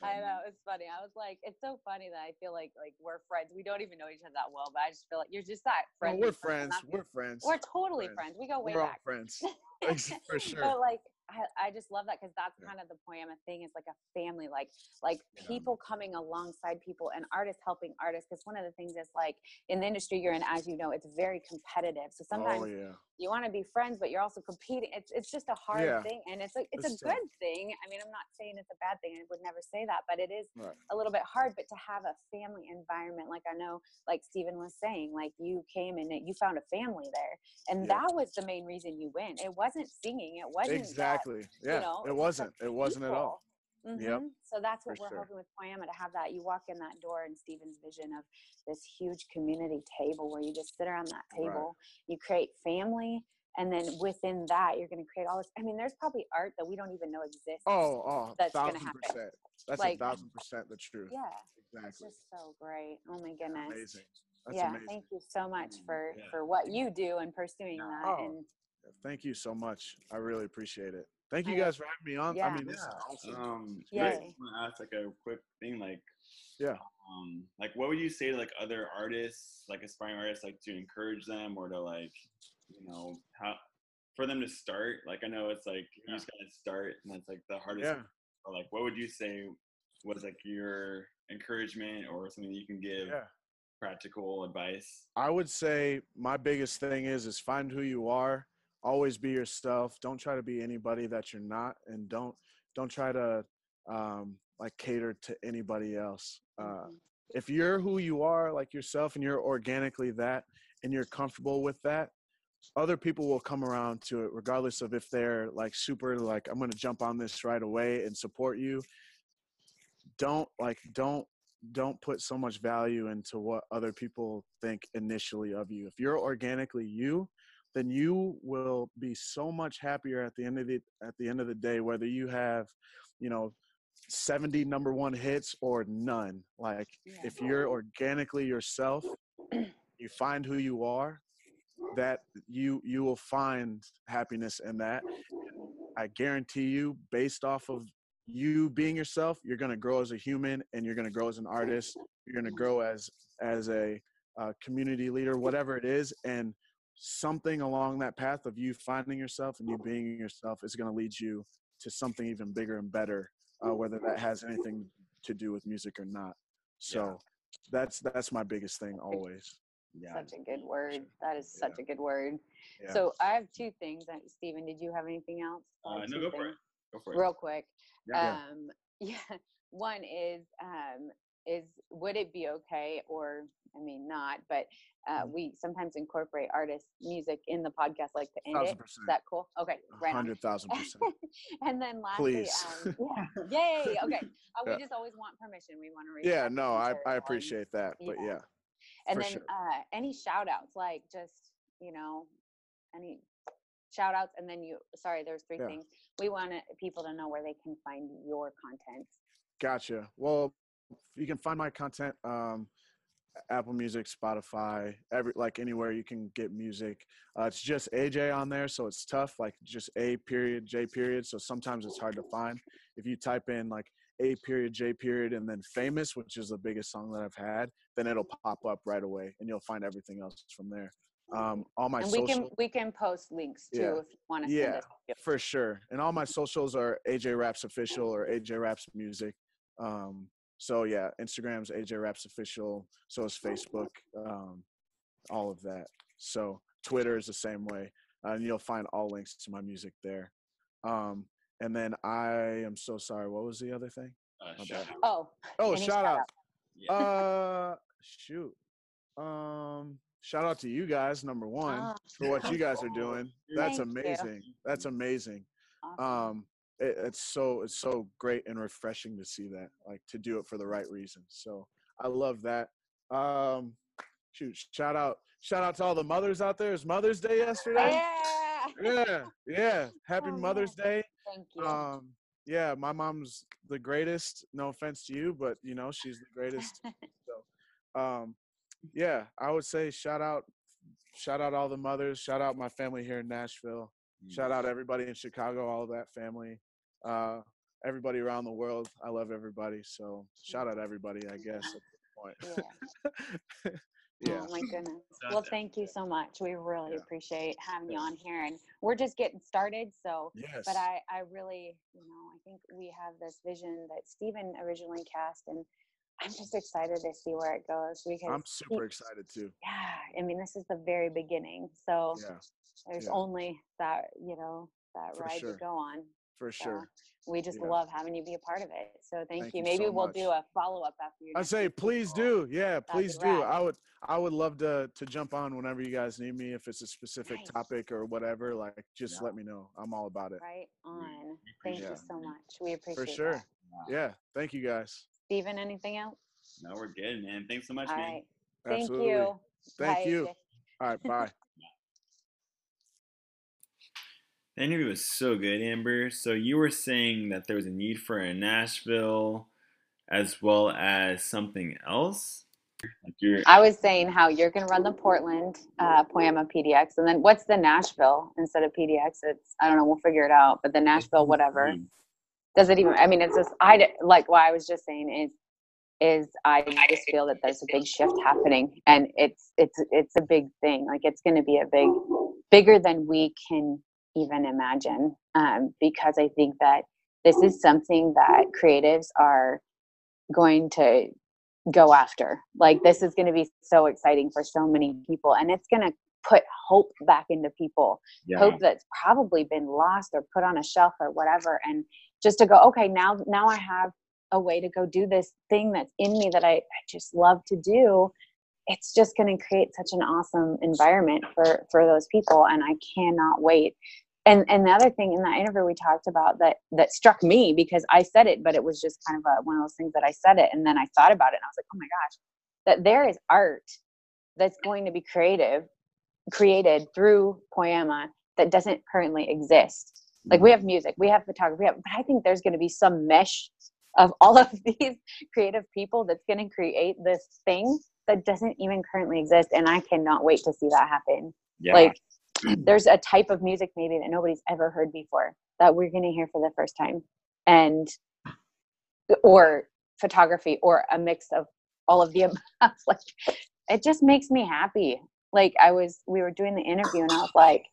I know it's funny. I was like, it's so funny that I feel like like we're friends. We don't even know each other that well, but I just feel like you're just that friend. we're friends. We're friends. We're totally friends. friends. We go way we're back. friends. [laughs] For sure. but like I, I just love that because that's yeah. kind of the poiema thing is like a family like like yeah. people coming alongside people and artists helping artists because one of the things is like in the industry you're in as you know it's very competitive so oh, sometimes oh, yeah. you want to be friends but you're also competing it's it's just a hard thing and it's like it's, it's a good thing i mean i'm not saying it's a bad thing i would never say that but it is right. a little bit hard but to have a family environment like i know like stephen was saying like you came and you found a family there and that was the main reason you went it wasn't singing it wasn't exactly exactly. Yeah, you know, it wasn't. It wasn't at all. Mm-hmm. Yep. So that's what For we're sure. hoping with Poiema to have that. You walk in that door and Stephen's vision of this huge community table where you just sit around that table. Right. You create family, and then within that, you're going to create all this. I mean, there's probably art that we don't even know exists. Oh, oh, that's going to happen. Percent. That's like, a thousand percent the truth. Yeah, exactly. It's just so great. Oh my goodness. Amazing. That's yeah, amazing. thank you so much mm, for yeah. for what you do and pursuing that. Oh, and thank you so much. I really appreciate it. Thank you guys for having me on. Yeah. I mean, this yeah. is awesome. Um, yeah. I want to ask like a quick thing, like, yeah, um, like what would you say to like other artists, like aspiring artists, like to encourage them or to like, you know, how for them to start? Like, I know it's like yeah. you just gotta start, and that's like the hardest. Yeah. Or like, what would you say was like your encouragement or something that you can give? Yeah practical advice? I would say my biggest thing is is find who you are always be yourself don't try to be anybody that you're not and don't don't try to um, like cater to anybody else uh, mm-hmm. if you're who you are like yourself and you're organically that and you're comfortable with that other people will come around to it regardless of if they're like super like i'm going to jump on this right away and support you don't like don't don't put so much value into what other people think initially of you if you're organically you then you will be so much happier at the end of the at the end of the day whether you have you know 70 number one hits or none like yeah. if you're organically yourself you find who you are that you you will find happiness in that i guarantee you based off of you being yourself you're going to grow as a human and you're going to grow as an artist you're going to grow as as a uh, community leader whatever it is and something along that path of you finding yourself and you being yourself is going to lead you to something even bigger and better uh, whether that has anything to do with music or not. So yeah. that's that's my biggest thing always. Yeah. such a good word. That is such yeah. a good word. Yeah. so i have two things stephen did you have anything else uh, no go for it. Go for it. Real quick. Um [laughs] yeah. One is um is would it be okay or i mean not but uh, mm-hmm. we sometimes incorporate artist music in the podcast like to end it. Is that cool? Okay right 100000 percent. [laughs] And then lastly um, [laughs] yeah yay okay. Uh, we yeah. just always want permission. We want to yeah no i, I appreciate that but yeah, yeah and then sure. uh, any shout outs like just you know any shout outs and then you sorry there's three yeah. things. We want people to know where they can find your content. Gotcha. Well you can find my content um, Apple Music, Spotify, every like anywhere you can get music. Uh, it's just AJ on there, so it's tough. Like just A period J period. So sometimes it's hard to find. If you type in like A period J period and then famous, which is the biggest song that I've had, then it'll pop up right away, and you'll find everything else from there. Um, all my and we social, can we can post links too yeah. if you want to. Yeah, for sure. And all my socials are AJ Raps official or AJ Raps music. Um, so yeah, Instagram's AJ Raps official. So is Facebook. Um, all of that. So Twitter is the same way, uh, and you'll find all links to my music there. Um, and then I am so sorry. What was the other thing? Uh, oh. Oh, shout, shout out. out. Yeah. Uh, shoot. Um, shout out to you guys, number one, oh. for what you guys are [laughs] doing. That's amazing. That's amazing. Awesome. Um, it, it's so it's so great and refreshing to see that like to do it for the right reasons so i love that um shoot shout out shout out to all the mothers out there it's mother's day yesterday? Yeah. Yeah yeah happy oh, mother's day thank you. um yeah my mom's the greatest no offense to you but you know she's the [laughs] greatest so um yeah i would say shout out shout out all the mothers shout out my family here in nashville Shout out everybody in Chicago, all of that family, uh, everybody around the world. I love everybody. So shout out everybody, I [laughs] guess, at this point. Yeah. [laughs] yeah. Oh my goodness. Well, thank you so much. We really yeah. appreciate having you on here, and we're just getting started. So, yes. but I, I really, you know, I think we have this vision that Stephen originally cast, and I'm just excited to see where it goes because I'm super he, excited too. Yeah, I mean, this is the very beginning, so yeah. there's yeah. only that you know that For ride sure. to go on. For sure. So we just yeah. love having you be a part of it. So thank, thank you. you. Maybe so we'll much. do a follow up after you. I say please do. Yeah, please do. I would I would love to to jump on whenever you guys need me if it's a specific nice. topic or whatever. Like just yeah. let me know. I'm all about it. Right on. Thank you so much. We appreciate it. For sure. That. Yeah. Thank you guys. Stephen, anything else? No, we're good, man. Thanks so much, all man. Right. Thank Absolutely. you. Thank bye. you. All right, bye. The interview was so good, Amber. So you were saying that there was a need for a Nashville as well as something else? Like I was saying how you're going to run the Portland uh, Poiema PDX, and then what's the Nashville instead of PDX? It's I don't know. We'll figure it out. But the Nashville, whatever. Does it even? I mean, it's just I like what I was just saying is is I just feel that there's a big shift happening, and it's it's it's a big thing. Like it's going to be a big, bigger than we can even imagine. Um, because I think that this is something that creatives are going to go after. Like this is going to be so exciting for so many people, and it's going to put hope back into people. Yeah. Hope that's probably been lost or put on a shelf or whatever, and just to go, okay, now now I have a way to go do this thing that's in me that I, I just love to do it's just going to create such an awesome environment for for those people and i cannot wait and and the other thing in that interview we talked about that that struck me because i said it but it was just kind of a, one of those things that i said it and then i thought about it and i was like oh my gosh that there is art that's going to be creative created through poiema that doesn't currently exist. Like we mm. have music we have photography have, but i think there's going to be some mesh of [laughs] all of these creative people that's going to create this thing that doesn't even currently exist and i cannot wait to see that happen. Yeah. like [clears throat] there's a type of music maybe that nobody's ever heard before that we're going to hear for the first time and or photography or a mix of all of the above [laughs] like it just makes me happy like i was we were doing the interview and i was like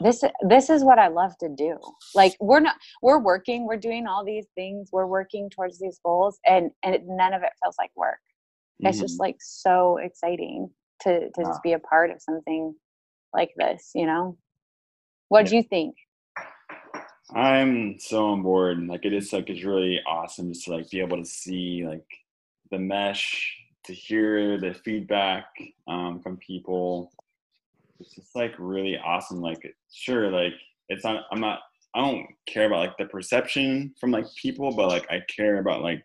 this this is what i love to do like we're not we're working we're doing all these things we're working towards these goals and and it, none of it feels like work mm-hmm. it's just mm-hmm. like so exciting to to wow. just be a part of something like this you know what do you think i'm so on board like it is like it's really awesome just to like be able to see like the mesh to hear the feedback um, from people it's just like really awesome. Like, sure, like it's not. I'm not. I don't care about like the perception from like people, but like I care about like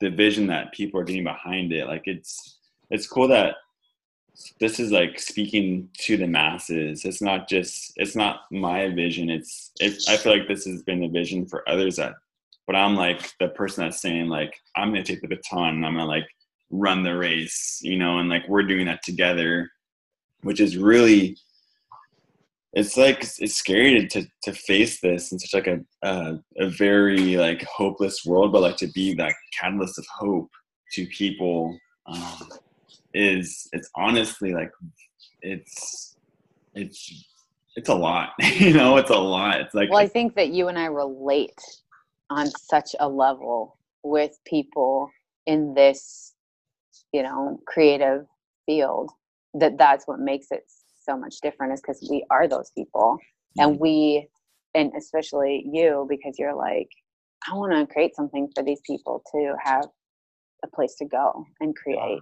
the vision that people are getting behind it. Like it's it's cool that this is like speaking to the masses. It's not just it's not my vision. It's it, I feel like this has been the vision for others that but I'm like the person that's saying like I'm gonna take the baton and I'm gonna like run the race, you know, and like we're doing that together which is really it's like it's scary to, to face this in such like a a very like hopeless world but like to be that catalyst of hope to people um, is it's honestly like it's it's it's a lot [laughs] you know it's a lot. It's like well i think that you and i relate on such a level with people in this you know creative field that that's what makes it so much different is because we are those people. And we and especially you because you're like i want to create something for these people to have a place to go and create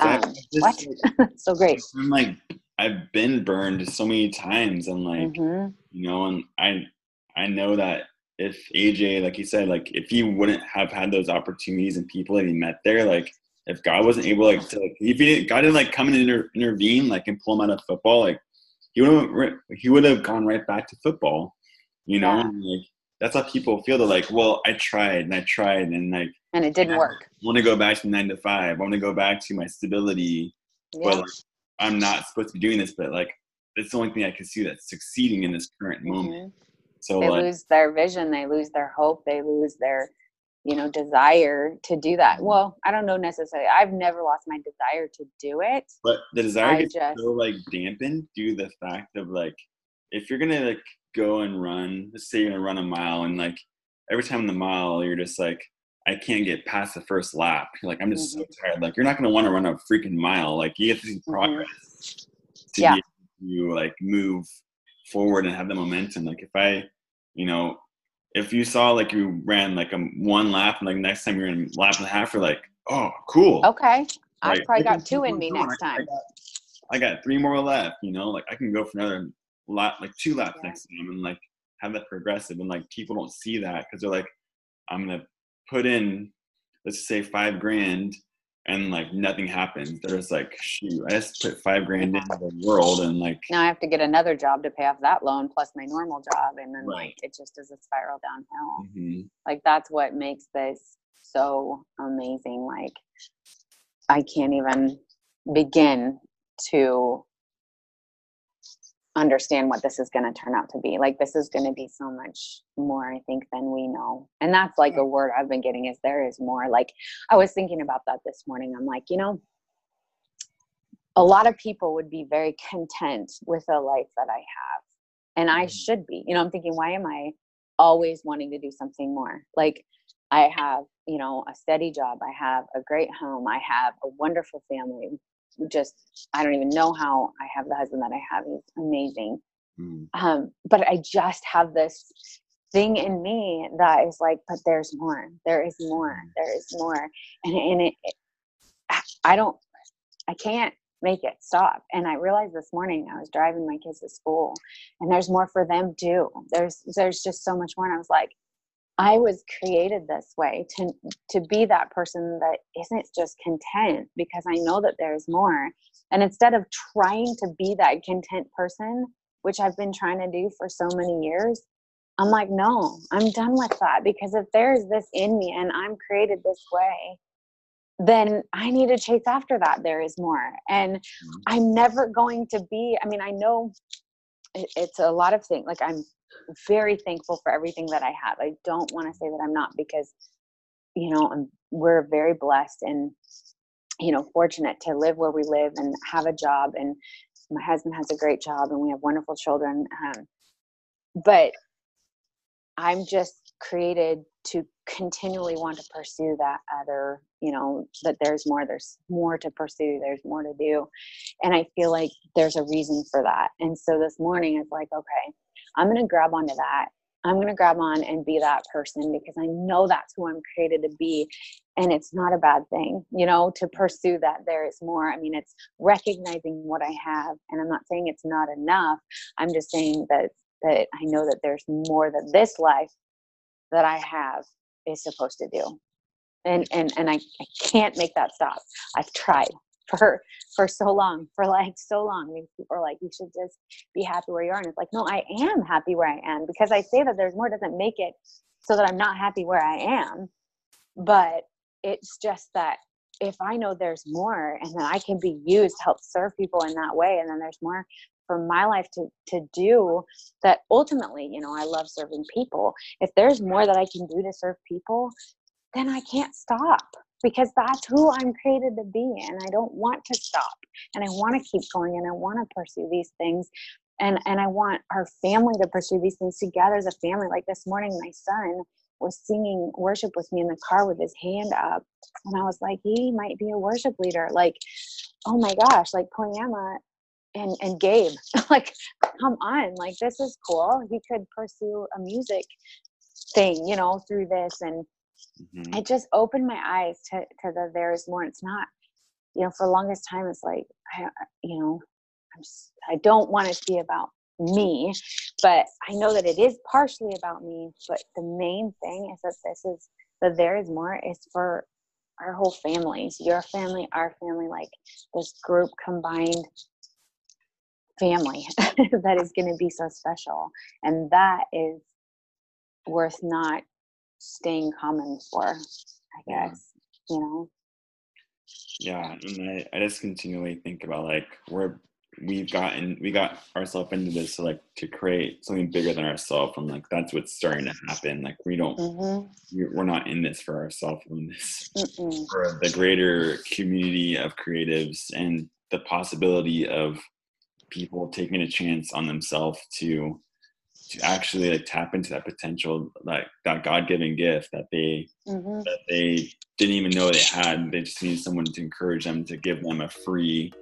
um, what [laughs] so great i'm like i've been burned so many times and like mm-hmm. you know and i i know that if aj like you said like if he wouldn't have had those opportunities and people that he met there like if God wasn't able like to like if he didn't, God didn't like come and inter- intervene like and pull him out of football like he would he would have gone right back to football you know yeah. like that's how people feel they're like well I tried and I tried and like and it didn't work I want to go back to nine to five I want to go back to my stability yeah. but like, I'm not supposed to be doing this but like it's the only thing I can see that's succeeding in this current mm-hmm. moment so they like, lose their vision they lose their hope they lose their you know desire to do that mm-hmm. well i don't know necessarily i've never lost my desire to do it but the desire gets just, so like dampened due to the fact of like if you're gonna like go and run let's say you're gonna run a mile and like every time in the mile you're just like i can't get past the first lap like i'm just mm-hmm. so tired like you're not gonna want to run a freaking mile like you have to see mm-hmm. progress to yeah. be able to like move forward and have the momentum like if i you know if you saw like you ran like a one lap and like next time you're in lap and a half, you're like, oh, cool. Okay. I've probably got two in me next time. I got, I got, three more left, you know, like I can go for another lap, like two laps yeah. next time and like have that progressive. And like people don't see that because they're like, I'm going to put in, let's say five grand and like nothing happens. They're just like, shoot, I just put five grand into the world and like now I have to get another job to pay off that loan plus my normal job, and then right. like it just is a spiral downhill. Mm-hmm. Like that's what makes this so amazing. Like I can't even begin to understand what this is going to turn out to be. Like this is going to be so much more, I think, than we know. And that's like a word I've been getting is there is more. Like I was thinking about that this morning. I'm like, you know, a lot of people would be very content with a life that I have. And I mm-hmm. should be. You know, I'm thinking, why am I always wanting to do something more? Like I have, you know, a steady job. I have a great home. I have a wonderful family just I don't even know how I have the husband that I have. He's amazing. Mm. Um, but I just have this thing in me that is like, but there's more. There is more. Mm. There is more. And and it, it I don't I can't make it stop. And I realized this morning I was driving my kids to school and there's more for them too. There's there's just so much more. And I was like, I was created this way to to be that person that isn't just content because I know that there's more. And instead of trying to be that content person, which I've been trying to do for so many years, I'm like, no, I'm done with that because if there's this in me and I'm created this way, then I need to chase after that. There is more. And mm-hmm. I'm never going to be, I mean, I know it's a lot of things. Like I'm very thankful for everything that I have. I don't want to say that I'm not because, you know, I'm, we're very blessed and, you know, fortunate to live where we live and have a job. And my husband has a great job and we have wonderful children. Um, but I'm just created to continually want to pursue that other, you know, that there's more, there's more to pursue, there's more to do. And I feel like there's a reason for that. And so this morning it's like, okay, I'm going to grab onto that. I'm going to grab on and be that person because I know that's who I'm created to be. And it's not a bad thing, you know, to pursue that there is more. I mean, it's recognizing what I have. And I'm not saying it's not enough. I'm just saying that that I know that there's more that this life that I have is supposed to do. And and and I, I can't make that stop. I've tried for for so long, for like so long. These people are like, you should just be happy where you are. And it's like, no, I am happy where I am because I say that there's more doesn't make it so that I'm not happy where I am. But it's just that if I know there's more and then I can be used to help serve people in that way, and then there's more for my life to to do that ultimately, you know, I love serving people. If there's more that I can do to serve people, then I can't stop because that's who I'm created to be. And I don't want to stop. And I want to keep going and I want to pursue these things. And, and I want our family to pursue these things together as a family. Like this morning, my son was singing worship with me in the car with his hand up. And I was like, he might be a worship leader. Like, oh my gosh, like Poiema and, and Gabe, [laughs] like, come on, like, this is cool. He could pursue a music thing, you know, through this. And mm-hmm. it just opened my eyes to, to the there is more. It's not, you know, for the longest time, it's like, I, you know, I'm just, I don't want it to be about me, but I know that it is partially about me. But the main thing is that this is, that there is more is for our whole families, your family, our family, like this group combined family [laughs] that is going to be so special. And that is worth not staying common for, I guess, yeah. you know? Yeah. And I, I just continually think about like, we're, we've gotten, we got ourselves into this to like, to create something bigger than ourselves. And like, that's what's starting to happen. Like, we don't, mm-hmm. we're not in this for ourselves, we're in this Mm-mm. for the greater community of creatives and the possibility of people taking a chance on themselves to to actually like tap into that potential like that god-given gift that they mm-hmm. that they didn't even know they had they just need someone to encourage them to give them a free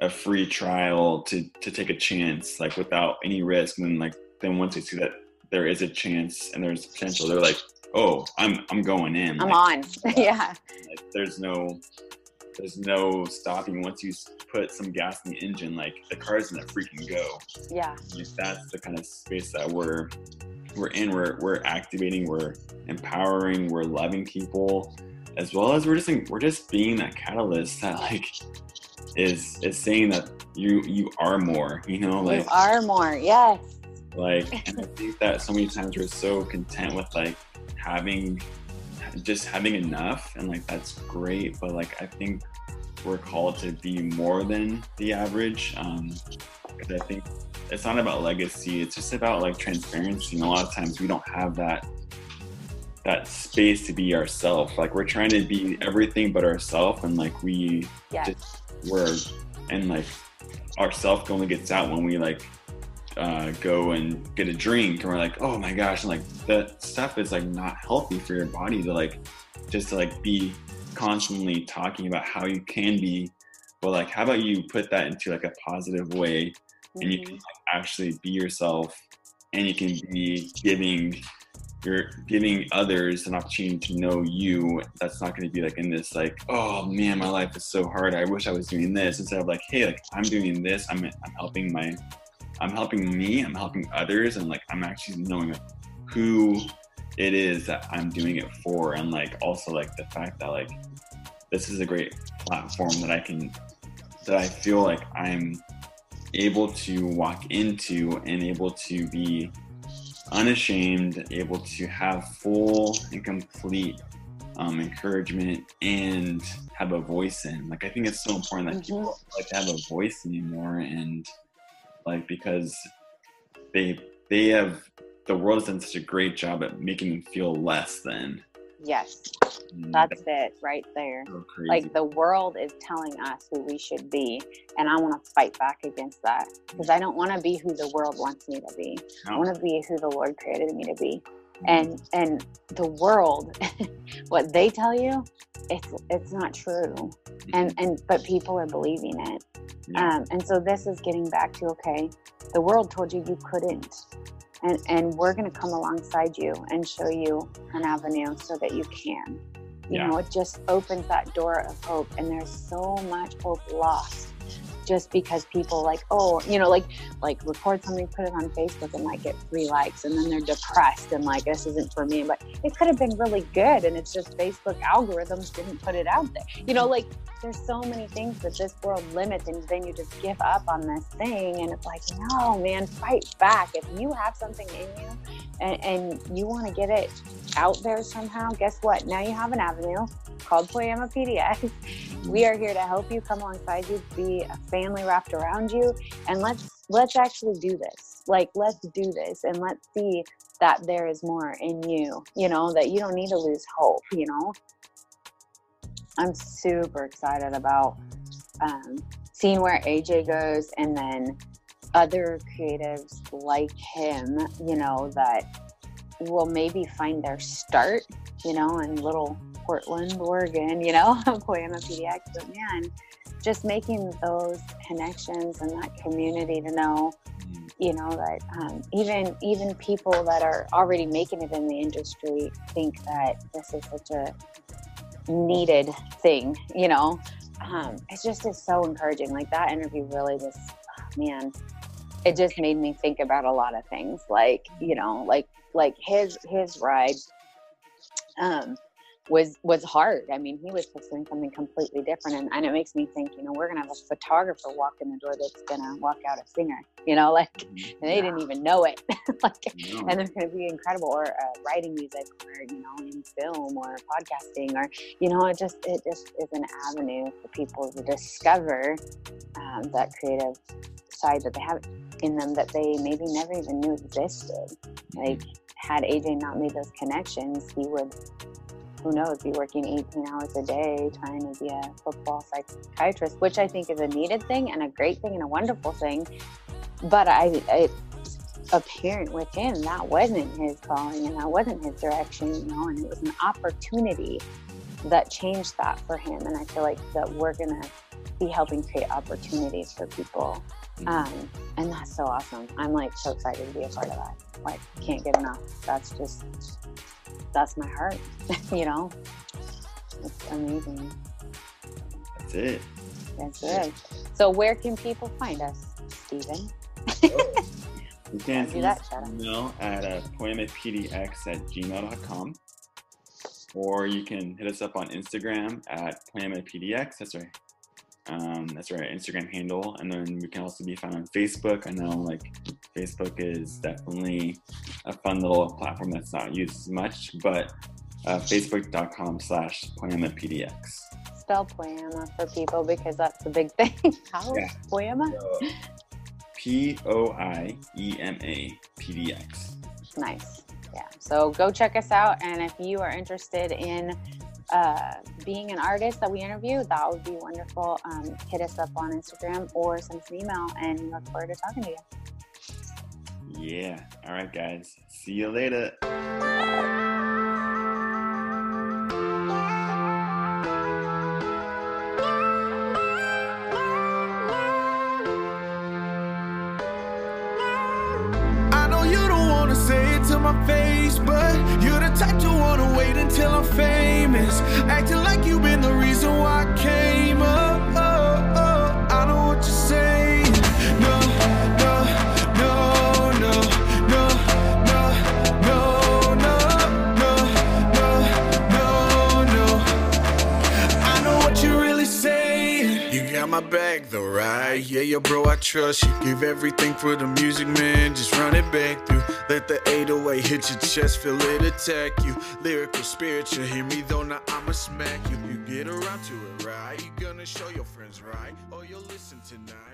a free trial to to take a chance like without any risk and then like then once they see that there is a chance and there's potential, they're like, oh, I'm I'm going in. I'm like, on. [laughs] yeah. Like, there's no there's no stopping once you put some gas in the engine. Like the car's gonna freaking go. Yeah. Like, that's the kind of space that we're we're in. We're we're activating. We're empowering. We're loving people, as well as we're just we're just being that catalyst that like is is saying that you you are more. You know, like you are more. Yes. Like, and I think that so many times we're so content with like having just having enough and like that's great but like i think we're called to be more than the average um because i think it's not about legacy it's just about like transparency and a lot of times we don't have that that space to be ourselves like we're trying to be everything but ourselves and like we yes. just we're and like our self only gets out when we like uh, go and get a drink and we're like oh my gosh and like that stuff is like not healthy for your body to like just to like be constantly talking about how you can be but like how about you put that into like a positive way mm-hmm. and you can mm-hmm. like, actually be yourself and you can be giving you're giving others an opportunity to know you that's not going to be like in this like oh man my life is so hard i wish i was doing this instead of like hey like i'm doing this i'm, I'm helping my I'm helping me, I'm helping others, and like I'm actually knowing who it is that I'm doing it for, and like also like the fact that like this is a great platform that I can that I feel like I'm able to walk into and able to be unashamed, able to have full and complete um, encouragement and have a voice in. Like I think it's so important that mm-hmm. people like to have a voice anymore and like because they they have the world has done such a great job at making them feel less than. Yes, mm, that's it right there. So like the world is telling us who we should be, and I want to fight back against that because I don't want to be who the world wants me to be. No. I want to be who the Lord created me to be. And and the world, [laughs] what they tell you, it's it's not true, and mm-hmm. and but people are believing it. Um, and so this is getting back to okay, the world told you you couldn't, and and we're going to come alongside you and show you an avenue so that you can. You yeah. know, it just opens that door of hope, and there's so much hope lost just because people like oh you know like like record something put it on facebook and like get three likes and then they're depressed and like this isn't for me. But it could have been really good and it's just facebook algorithms didn't put it out there. You know like there's so many things that this world limits and then you just give up on this thing and it's like no man fight back. If you have something in you and, and you want to get it out there somehow guess what? Now you have an avenue called Poiema PDX. [laughs] We are here to help you come alongside you, be a family wrapped around you, and let's let's actually do this. Like let's do this and let's see that there is more in you, you know, that you don't need to lose hope, you know. I'm super excited about um, seeing where AJ goes and then other creatives like him, you know, that will maybe find their start, you know, in little Portland, Oregon, you know, boy, [laughs] I'm a PDX. But man, just making those connections and that community to know, mm. you know, that um, even even people that are already making it in the industry think that this is such a needed thing, you know. Um, it just is so encouraging. Like that interview really just, oh, man, it just made me think about a lot of things. Like, you know, like like his his ride. Um, was was hard. I mean, he was pursuing something completely different, and, and it makes me think, you know, we're gonna have a photographer walk in the door that's gonna walk out a singer, you know, [laughs] like mm-hmm. and they yeah. didn't even know it, [laughs] like, no. and they're gonna be incredible, or uh, writing music, or you know, in film, or podcasting, or you know, it just it just is an avenue for people to discover um, that creative side that they have in them that they maybe never even knew existed. Like, mm-hmm. had AJ not made those connections, he would who knows, be working 18 hours a day trying to be a football psychiatrist, which I think is a needed thing and a great thing and a wonderful thing. But I, it's apparent with him that wasn't his calling and that wasn't his direction, you know, and it was an opportunity that changed that for him. And I feel like that we're going to be helping create opportunities for people Mm-hmm. Um, and that's so awesome. I'm like so excited to be a part of that. Like, can't get enough. That's just, that's my heart, [laughs] you know? It's amazing. That's it. That's it. So, where can people find us, Stephen? Oh, [laughs] you can do that, email at uh, poiemapdx at gmail.com or you can hit us up on Instagram at poiemapdx. That's right. Um, that's our Instagram handle, and then we can also be found on Facebook. I know like Facebook is definitely a fun little platform that's not used as much, but uh, facebook.com slash poiemapdx. Spell poiema for people because that's the big thing. [laughs] How? Yeah. Poiema? P O I E M A P D X. Nice. Yeah. So go check us out. And if you are interested in uh, being an artist that we interview, that would be wonderful. Um, hit us up on Instagram or send us an email and we look forward to talking to you. Yeah. All right, guys. See you later. My face, but you're the type to wanna wait until I'm famous. Acting like you've been the reason why I came Back though, right? Yeah, yo, bro, I trust you. Give everything for the music, man. Just run it back through. Let the 808 hit your chest, feel it attack you. Lyrical, spiritual, hear me though, now I'ma smack you. You get around to it, right? You gonna show your friends, right? Or you'll listen tonight.